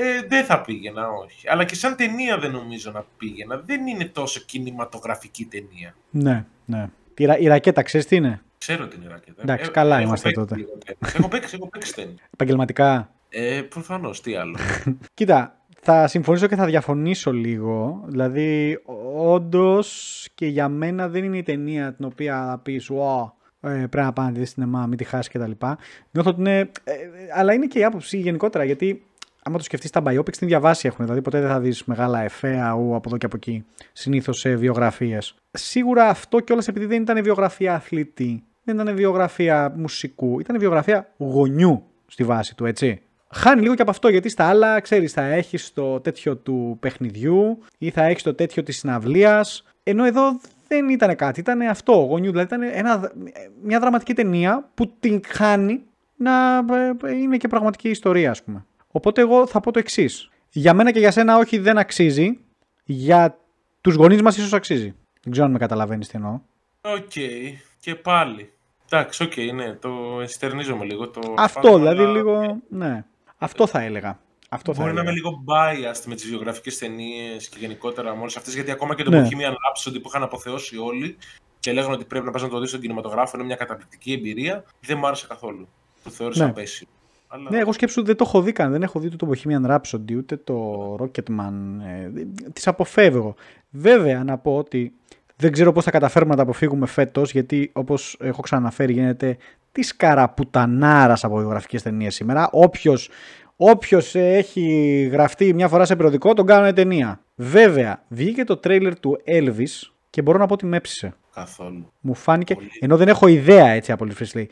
Ε, δεν θα πήγαινα, όχι. Αλλά και σαν ταινία δεν νομίζω να πήγαινα. Δεν είναι τόσο κινηματογραφική ταινία. Ναι, ναι. Η, ρα- η ρακέτα, ξέρεις τι είναι; Ξέρω την ράκετα. Εντάξει, καλά έχω είμαστε παίξει τότε. λίγο τέννις. έχω παίξει, έχω παίξει τέννις. Επαγγελματικά; Ε, προφανώς, τι άλλο. Κοίτα, θα συμφωνήσω και θα διαφωνήσω λίγο. Δηλαδή, όντως και για μένα δεν είναι η ταινία την οποία θα πεις wow, ε, πρέπει να πάνε να τη δεις στην ΕΜΑ, μην τη χάσεις κτλ. Νιώθω ότι είναι. ε, αλλά είναι και η άποψη γενικότερα γιατί. Άμα το σκεφτείς, τα biopics την διαβάσει έχουν. Δηλαδή, ποτέ δεν θα δεις μεγάλα εφέ, αού από εδώ και από εκεί. Συνήθως σε βιογραφίες. Σίγουρα αυτό κιόλας επειδή δεν ήταν βιογραφία αθλητή, δεν ήταν βιογραφία μουσικού, ήταν βιογραφία γονιού στη βάση του, έτσι. Χάνει λίγο και από αυτό γιατί στα άλλα, ξέρεις, θα έχεις το τέτοιο του παιχνιδιού ή θα έχεις το τέτοιο της συναυλίας. Ενώ εδώ δεν ήταν κάτι, ήταν αυτό, γονιού. Δηλαδή ήταν ένα, μια δραματική ταινία που τυγχάνει να ε, είναι και πραγματική ιστορία, ας πούμε. Οπότε εγώ θα πω το εξής. Για μένα και για σένα όχι δεν αξίζει, για τους γονείς μας ίσως αξίζει. Δεν ξέρω αν με καταλαβαίνεις τι εννοώ. Οκ. Και πάλι. Εντάξει, OK, okay, ναι, το ενστερνίζομαι λίγο. Το Αυτό φάσμα, δηλαδή αλλά λίγο. Ναι. Αυτό θα έλεγα. Αυτό θα Μπορεί να έλεγα. είμαι λίγο biased με τις βιογραφικές ταινίες και γενικότερα με όλες αυτές. Γιατί ακόμα και το Ναι. Bohemian Rhapsody που είχαν αποθεώσει όλοι και λέγανε ότι πρέπει να πας να το δεις στον κινηματογράφο, είναι μια καταπληκτική εμπειρία. Δεν μου άρεσε καθόλου. Το θεώρησα Ναι. απαίσιο. Αλλά... Ναι, εγώ σκέψου δεν το έχω δει καν. Δεν έχω δει ούτε το Bohemian Rhapsody ούτε το Rocketman. Ε, τις αποφεύγω. Βέβαια να πω ότι δεν ξέρω πώς θα καταφέρουμε να τα αποφύγουμε φέτος γιατί όπως έχω ξαναφέρει γίνεται της καραπουτανάρας από βιογραφικές ταινίες σήμερα. Όποιος, όποιος έχει γραφτεί μια φορά σε περιοδικό τον κάνουν ταινία. Βέβαια βγήκε το τρέιλερ του Elvis και μπορώ να πω ότι με έψησε. Καθόλου. Μου φάνηκε, Πολύ. ενώ δεν έχω ιδέα έτσι από Presley.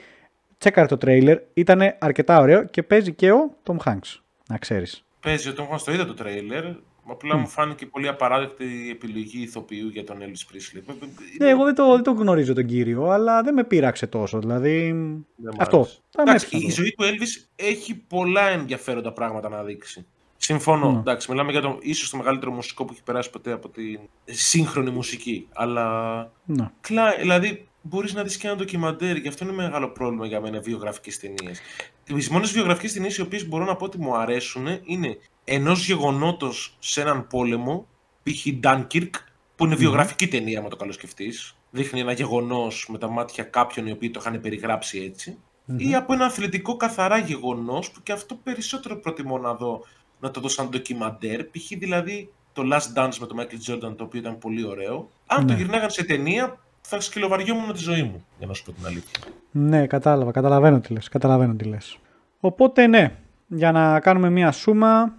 Τσέκαρε το τρέιλερ, ήταν αρκετά ωραίο και παίζει και ο Tom Hanks, να ξέρεις. Παίζει ο Tom Hanks, το είδα το τρέιλερ. Απλά μου φάνηκε πολύ απαράδεκτη η επιλογή ηθοποιού για τον Elvis Presley. Ναι, εγώ δεν το, δεν το γνωρίζω τον κύριο, αλλά δεν με πείραξε τόσο. Δηλαδή. Δεν μ' αυτό. άρεσε. Θα με Εντάξει, έψαχνα η το. ζωή του Elvis έχει πολλά ενδιαφέροντα πράγματα να δείξει. Συμφωνώ. Ναι. Εντάξει, μιλάμε για το ίσως το μεγαλύτερο μουσικό που έχει περάσει ποτέ από τη σύγχρονη μουσική. Αλλά. Ναι. Κλα... Δηλαδή, μπορείς να δεις και ένα ντοκιμαντέρ, γι' αυτό είναι μεγάλο πρόβλημα για μένα βιογραφικές ταινίες. Τις μόνες βιογραφικές ταινίες οι οποίες μπορώ να πω ότι μου αρέσουν είναι ενός γεγονότος σε έναν πόλεμο, π.χ. Dunkirk, που είναι βιογραφική ταινία, αν το καλοσκεφτείς. Δείχνει ένα γεγονός με τα μάτια κάποιων οι οποίοι το είχαν περιγράψει έτσι. Ή από ένα αθλητικό καθαρά γεγονός που και αυτό περισσότερο προτιμώ να δω να το δω σαν ντοκιμαντέρ. Π.χ. δηλαδή το Last Dance με τον Michael Jordan, το οποίο ήταν πολύ ωραίο. Αν το Ναι. γυρνάγαν σε ταινία, θα σκυλοβαριόμουν τη ζωή μου, για να σου πω την αλήθεια. Ναι, κατάλαβα. Καταλαβαίνω τι λες. Καταλαβαίνω τι λες. Οπότε ναι, για να κάνουμε μία σούμα,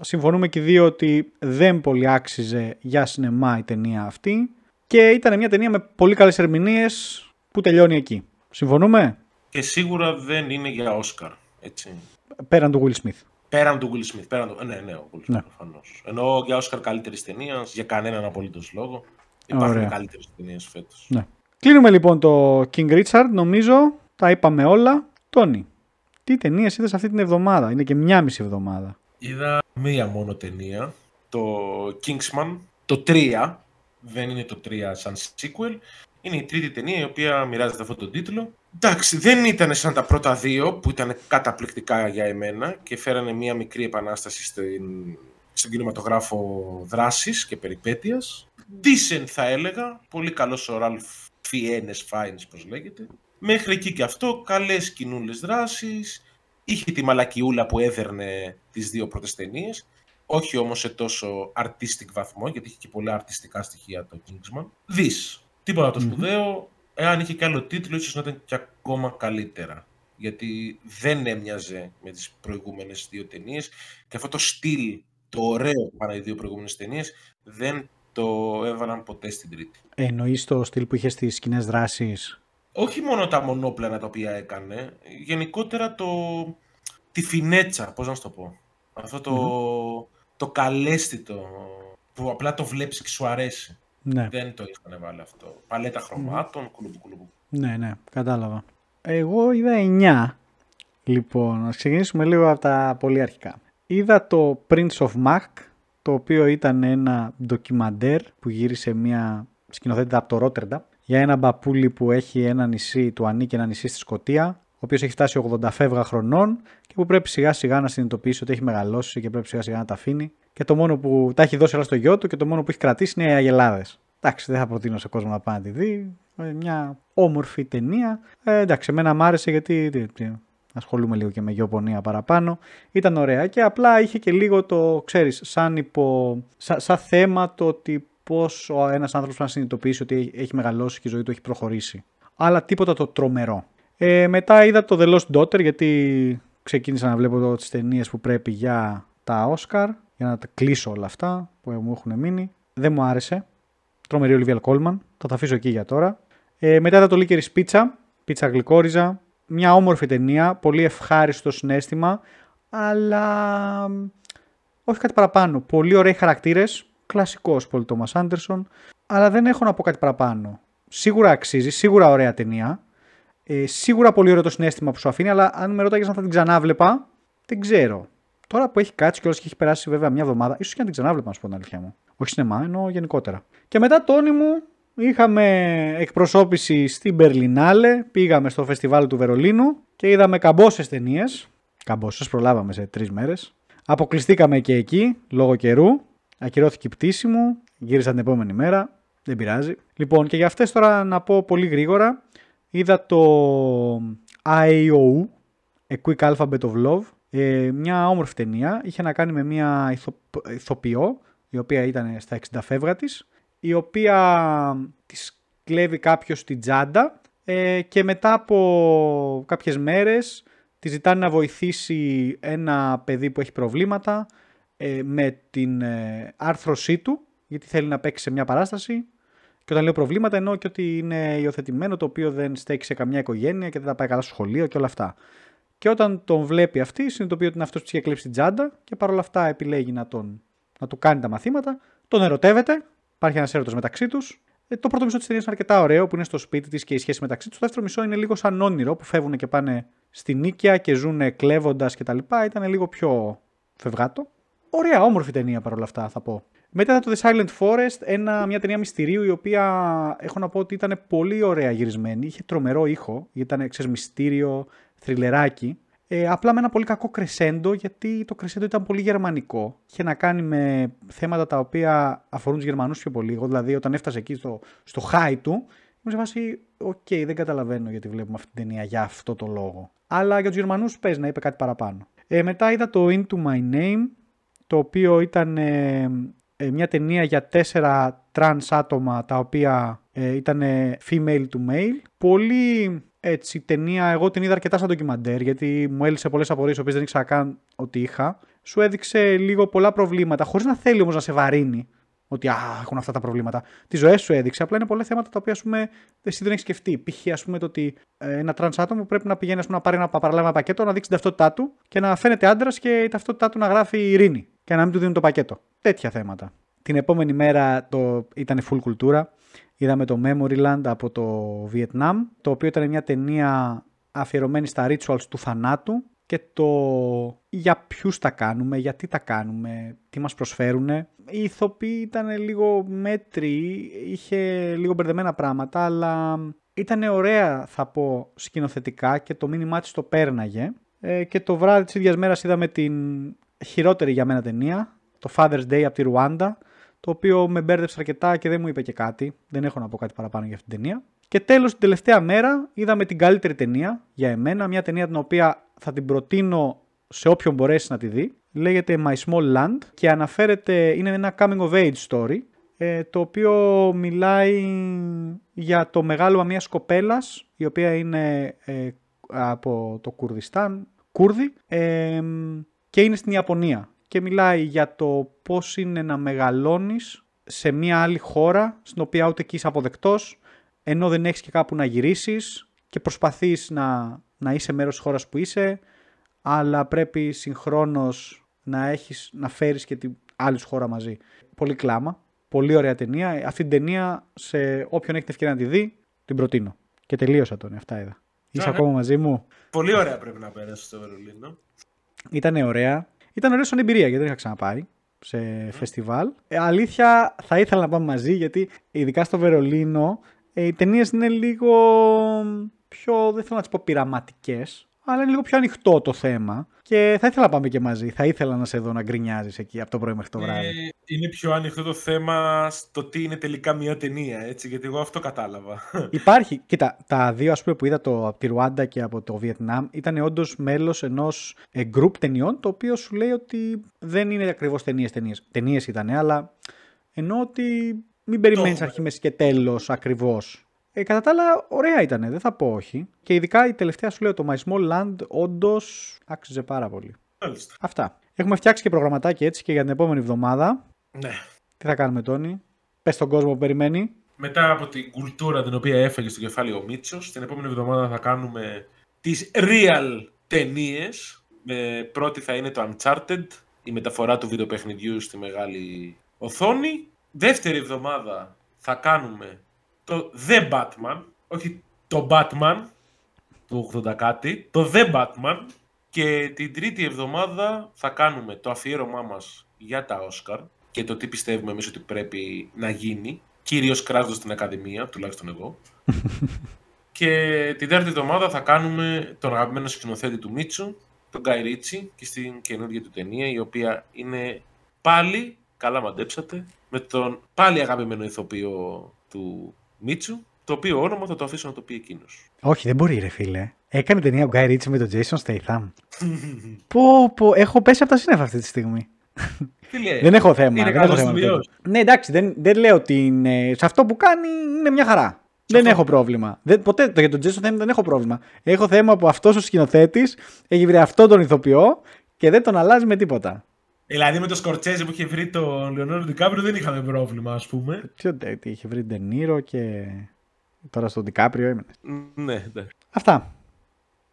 συμφωνούμε και οι δύο ότι δεν πολύ άξιζε για σινεμά η ταινία αυτή και ήταν μια ταινία με πολύ καλές ερμηνείες που τελειώνει εκεί. Συμφωνούμε; Και σίγουρα δεν είναι για Όσκαρ. Έτσι. Πέραν του Will Smith. Πέραν του Will Smith. Πέραν του... Ναι, ναι, ο Will Smith Ναι. προφανώς. Ενώ για Όσκαρ καλύτερης ταινίας, για κανέναν απολύτως λόγο. Υπάρχουν Ωραία. καλύτερες ταινίες φέτος. Ναι. Κλείνουμε λοιπόν το King Richard. Νομίζω τα είπαμε όλα. Τόνι, τι ταινίες είδες αυτή την εβδομάδα; Είναι και μια μισή εβδομάδα. Είδα μία μόνο ταινία, το Kingsman, το 3, δεν είναι το 3 σαν sequel, είναι η τρίτη ταινία η οποία μοιράζεται αυτόν τον τίτλο. Εντάξει, δεν ήταν σαν τα πρώτα δύο που ήταν καταπληκτικά για εμένα και φέρανε μία μικρή επανάσταση στην, στον κινηματογράφο δράσης και περιπέτειας. Decent θα έλεγα, πολύ καλός ο Ralph Fiennes Fiennes πως λέγεται. Μέχρι εκεί και αυτό, καλές κοινούλες δράσεις, είχε τη μαλακιούλα που έδερνε τις δύο πρώτες ταινίες, όχι όμως σε τόσο artistic βαθμό, γιατί είχε και πολλά αρτιστικά στοιχεία το Kingsman. Δεις, τίποτα το σπουδαίο, εάν είχε και άλλο τίτλο ίσως να ήταν και ακόμα καλύτερα. Γιατί δεν έμοιαζε με τις προηγούμενες δύο ταινίες και αυτό το στυλ, το ωραίο που πάνε οι δύο προηγούμενες ταινίες, δεν το έβαλαν ποτέ στην τρίτη. Εννοείς το στυλ που είχε στις κοινέ δράσει. όχι μόνο τα μονόπλανα τα οποία έκανε, γενικότερα το, τη φινέτσα, πώς να σου το πω. Αυτό το, το καλέσθητο που απλά το βλέπεις και σου αρέσει. Ναι. Δεν το είχαν βάλει αυτό. Παλέτα χρωμάτων, κουλουμπου κουλουμπου. ναι, ναι, κατάλαβα. Εγώ είδα 9. Λοιπόν, να ξεκινήσουμε λίγο από τα πολύ αρχικά. Είδα το Prince of Mac, το οποίο ήταν ένα ντοκιμαντέρ που γύρισε μια σκηνοθέτητα από το Ρότερντα για ένα μπαπούλι που έχει ένα νησί, του ανήκει ένα νησί στη Σκωτία, ο οποίος έχει φτάσει 80 φεύγα χρονών και που πρέπει σιγά σιγά να συνειδητοποιήσει ότι έχει μεγαλώσει και πρέπει σιγά σιγά να τα αφήνει. Και το μόνο που τα έχει δώσει όλα στο γιο του και το μόνο που έχει κρατήσει είναι οι αγελάδες. Εντάξει, δεν θα προτείνω σε κόσμο να πάει να τη δει. Ε, Μια όμορφη ταινία. Ε, εντάξει, εμένα μ' άρεσε γιατί τι- τι, ασχολούμαι λίγο και με γεωπονία παραπάνω. Ήταν ωραία και απλά είχε και λίγο το, ξέρεις, σαν, υπο, σαν, σαν θέμα το ότι πώς ο ένας άνθρωπος πρέπει να συνειδητοποιήσει ότι έχει- έχει μεγαλώσει και η ζωή του έχει προχωρήσει. Αλλά τίποτα το τρομερό. Ε, μετά είδα το The Lost Daughter γιατί ξεκίνησα να βλέπω εδώ τις ταινίες που πρέπει για τα Oscar για να τα κλείσω όλα αυτά που μου έχουν μείνει. Δεν μου άρεσε. Τρομερή Ολιβία Κόλμαν. Θα τα αφήσω εκεί για τώρα. Ε, μετά είδα το Λίκερης Πίτσα. Πίτσα γλυκόριζα. Μια όμορφη ταινία. Πολύ ευχάριστο συνέστημα. Αλλά μ, όχι κάτι παραπάνω. Πολύ ωραίοι χαρακτήρες. Κλασικός Πολ Τόμα Άντερσον. Αλλά δεν έχω να πω κάτι παραπάνω. Σίγουρα αξίζει. Σίγουρα ωραία ταινία. Ε, σίγουρα πολύ ωραίο το συνέστημα που σου αφήνει. Αλλά αν με ρώταγες αν θα την ξανάβλεπα, δεν ξέρω. Τώρα που έχει κάτσει κιόλας και έχει περάσει βέβαια μια εβδομάδα, ίσως και να την ξανάβλεπα, να σου πω την αλήθεια μου. Όχι σινεμά, εννοώ γενικότερα. Και μετά, Τόνι μου, είχαμε εκπροσώπηση στην Μπερλινάλε, πήγαμε στο φεστιβάλ του Βερολίνου και είδαμε καμπόσες ταινίες. Καμπόσες, προλάβαμε σε τρεις μέρες. Αποκλειστήκαμε και εκεί, λόγω καιρού. Ακυρώθηκε η πτήση μου, γύρισα την επόμενη μέρα, δεν πειράζει. Λοιπόν, και για αυτές τώρα να πω πολύ γρήγορα. Είδα το IAO, A Quick Alphabet of Love, ε, μια όμορφη ταινία. Είχε να κάνει με μια ηθο... ηθοποιό, η οποία ήταν στα 60 φεύγα της, η οποία της κλέβει κάποιος στην τσάντα ε, και μετά από κάποιες μέρες τη ζητάνε να βοηθήσει ένα παιδί που έχει προβλήματα ε, με την ε, άρθρωσή του, γιατί θέλει να παίξει σε μια παράσταση. Και όταν λέω προβλήματα εννοώ και ότι είναι υιοθετημένο, το οποίο δεν στέκει σε καμιά οικογένεια και δεν θα πάει καλά στο σχολείο και όλα αυτά. Και όταν τον βλέπει αυτή, συνειδητοποιεί ότι είναι αυτός που είχε κλέψει την τσάντα και παρόλα αυτά επιλέγει να, τον, να του κάνει τα μαθήματα. Τον ερωτεύεται, υπάρχει ένας έρωτος μεταξύ τους. Ε, το πρώτο μισό της ταινίας είναι αρκετά ωραίο που είναι στο σπίτι της και η σχέση μεταξύ τους. Το δεύτερο μισό είναι λίγο σαν όνειρο που φεύγουν και πάνε στη νίκαια και ζουν κλέβοντας κτλ. Ήταν λίγο πιο φευγάτο. Ωραία, όμορφη ταινία παρόλα αυτά θα πω. Μετά το The Silent Forest, ένα, μια ταινία μυστηρίου η οποία έχω να πω ότι ήταν πολύ ωραία γυρισμένη. Είχε τρομερό ήχο, ήταν ξέρεις, μυστήριο, θριλεράκι. Ε, απλά με ένα πολύ κακό κρεσέντο, γιατί το κρεσέντο ήταν πολύ γερμανικό. Είχε να κάνει με θέματα τα οποία αφορούν τους Γερμανούς πιο πολύ. Εγώ δηλαδή, όταν έφτασε εκεί στο, στο high του, ήμουν σε φάση, οκ, δεν καταλαβαίνω γιατί βλέπουμε αυτή την ταινία για αυτό το λόγο. Αλλά για τους Γερμανούς πες να είπε κάτι παραπάνω. Ε, μετά είδα το Into My Name, το οποίο ήταν ε, ε, μια ταινία για τέσσερα τρανς άτομα τα οποία ε, ήταν female to male. Πολύ έτσι ταινία, εγώ την είδα αρκετά σαν ντοκιμαντέρ γιατί μου έλυσε πολλές απορίες, οποίες δεν ήξερα καν ότι είχα. Σου έδειξε λίγο πολλά προβλήματα, χωρίς να θέλει όμως να σε βαρύνει. Ότι α, έχουν αυτά τα προβλήματα. Τις ζωές σου έδειξε. Απλά είναι πολλά θέματα τα οποία ας πούμε, εσύ δεν έχεις σκεφτεί. Π.χ. ας πούμε το ότι ε, ένα τρανς άτομο πρέπει να πηγαίνει πούμε, να πάρει ένα παραλάβει ένα πακέτο, να δείξει την ταυτότητά του και να φαίνεται άντρας και η ταυτότητά του να γράφει Ειρήνη και να μην του δίνουν το πακέτο. Τέτοια θέματα. Την επόμενη μέρα το... ήταν full κουλτούρα. Είδαμε το Memoryland από το Βιετνάμ, το οποίο ήταν μια ταινία αφιερωμένη στα rituals του θανάτου και το για ποιους τα κάνουμε, γιατί τα κάνουμε, τι μας προσφέρουν. Η ηθοποίη ήταν λίγο μέτρη, είχε λίγο μπερδεμένα πράγματα, αλλά ήταν ωραία θα πω σκηνοθετικά και το μήνυμά της το πέρναγε. Ε, και το βράδυ της ίδιας μέρας είδαμε την χειρότερη για μένα ταινία, το Father's Day από τη Ρουάντα, το οποίο με μπέρδεψε αρκετά και δεν μου είπε και κάτι. Δεν έχω να πω κάτι παραπάνω για αυτήν την ταινία. Και τέλος, την τελευταία μέρα είδαμε την καλύτερη ταινία για εμένα. Μια ταινία την οποία θα την προτείνω σε όποιον μπορέσει να τη δει. Λέγεται My Small Land και αναφέρεται, είναι ένα coming of age story ε, το οποίο μιλάει για το μεγάλο μιας κοπέλας η οποία είναι ε, από το Κουρδιστάν, Κούρδη ε, και είναι στην Ιαπωνία και μιλάει για το πώς είναι να μεγαλώνεις σε μια άλλη χώρα στην οποία ούτε εκεί είσαι αποδεκτός ενώ δεν έχεις και κάπου να γυρίσεις και προσπαθείς να, να είσαι μέρος της χώρας που είσαι αλλά πρέπει συγχρόνως να, έχεις, να φέρεις και την άλλη χώρα μαζί. Πολύ κλάμα, πολύ ωραία ταινία. Αυτή την ταινία σε όποιον έχει την ευκαιρία να τη δει την προτείνω. Και τελείωσα τον, αυτά είδα. Είσαι ακόμα μαζί μου. Πολύ ωραία πρέπει να πέρασε στο Βερολίνο. Ήταν ωραία. Ήταν ωραίο σαν εμπειρία γιατί δεν είχα ξαναπάει σε φεστιβάλ. Ε, αλήθεια, θα ήθελα να πάμε μαζί γιατί ειδικά στο Βερολίνο ε, οι ταινίες είναι λίγο πιο, δεν θέλω να τις πω πειραματικές, αλλά είναι λίγο πιο ανοιχτό το θέμα. Και θα ήθελα να πάμε και μαζί. Θα ήθελα να σε δω να γκρινιάζεις εκεί από το πρωί μέχρι το βράδυ. Ε, είναι πιο ανοιχτό το θέμα στο τι είναι τελικά μια ταινία, έτσι, γιατί εγώ αυτό κατάλαβα. Υπάρχει. Κοίτα, τα δύο ας πούμε, που είδα το, από τη Ρουάντα και από το Βιετνάμ ήταν όντως μέλος ενός ε, group ταινιών, το οποίο σου λέει ότι δεν είναι ακριβώς ταινίες ταινίες. Ταινίες ήταν, αλλά ενώ ότι μην περιμένεις αρχή, μέση και τέλος ακριβώς. Ε, κατά τα άλλα, ωραία ήταν, δεν θα πω όχι. Και ειδικά η τελευταία σου λέω, το My Small Land, όντως άξιζε πάρα πολύ. Μάλιστα. Αυτά. Έχουμε φτιάξει και προγραμματάκι έτσι και για την επόμενη εβδομάδα. Ναι. Τι θα κάνουμε, Τόνι; Πες στον κόσμο που περιμένει. Μετά από την κουλτούρα την οποία έφαγε στο κεφάλι ο Μίτσος, την επόμενη εβδομάδα θα κάνουμε τις real ταινίες. πρώτη θα είναι το Uncharted, η μεταφορά του βιντεοπαιχνιδιού στη μεγάλη οθόνη. Δεύτερη εβδομάδα θα κάνουμε το The Batman, όχι το Batman του 80 κάτι, το The Batman και την τρίτη εβδομάδα θα κάνουμε το αφιέρωμά μας για τα Oscar και το τι πιστεύουμε εμείς ότι πρέπει να γίνει κυρίως κράζοντας την Ακαδημία, τουλάχιστον εγώ. και την τέταρτη εβδομάδα θα κάνουμε τον αγαπημένο σκηνοθέτη του Μίτσου, τον Γκάι Ρίτσι, και στην καινούργια του ταινία, η οποία είναι πάλι, καλά μαντέψατε, με τον πάλι αγαπημένο ηθοποιό του Μίτσου, το οποίο όνομα θα το αφήσω να το πει εκείνος. Όχι, δεν μπορεί, ρε φίλε. Έκανε ταινία ο Γκάι Ρίτσι με τον Jason Statham. πω, πω, έχω πέσει από τα σύννεφα αυτή τη στιγμή. Τι λέει, δεν έχω θέμα. είναι δεν έχω καλός θέμα με ηθοποιός. τέτοιο. Ναι, εντάξει, δεν, δεν λέω ότι είναι... σε αυτό που κάνει είναι μια χαρά. Δεν αυτό. έχω πρόβλημα. Δεν, ποτέ το, για τον Jason Statham δεν έχω πρόβλημα. Έχω θέμα που αυτός ο σκηνοθέτης έχει βρει αυτόν τον ηθοποιό και δεν τον αλλάζει με τίποτα. Δηλαδή με το Σκορτσέζι που είχε βρει τον Λεωνόρντο Ντικάπριο δεν είχαμε πρόβλημα, ας πούμε. Τι τε- τι είχε βρει Ντενίρο και τώρα στον Δικάπριο έμεινε. Ναι, ναι. Αυτά.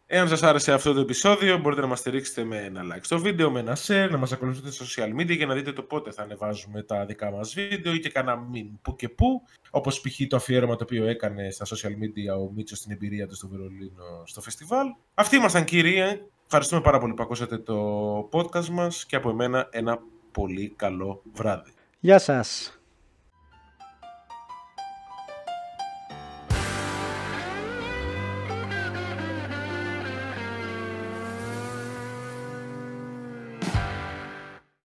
Εάν σας άρεσε αυτό το επεισόδιο, μπορείτε να μας στηρίξετε με ένα like στο βίντεο, με ένα share, να μας ακολουθήσετε στα social media για να δείτε το πότε θα ανεβάζουμε τα δικά μας βίντεο ή και κάνα μήν που και που, όπως π.χ. το αφιέρωμα το οποίο έκανε στα social media ο Μίτσος στην εμπειρία του στο Βερολίνο στο φεστιβάλ. Αυτοί ήμασταν κύριε. Ευχαριστούμε πάρα πολύ που ακούσατε το podcast μας και από εμένα ένα πολύ καλό βράδυ. Γεια σας.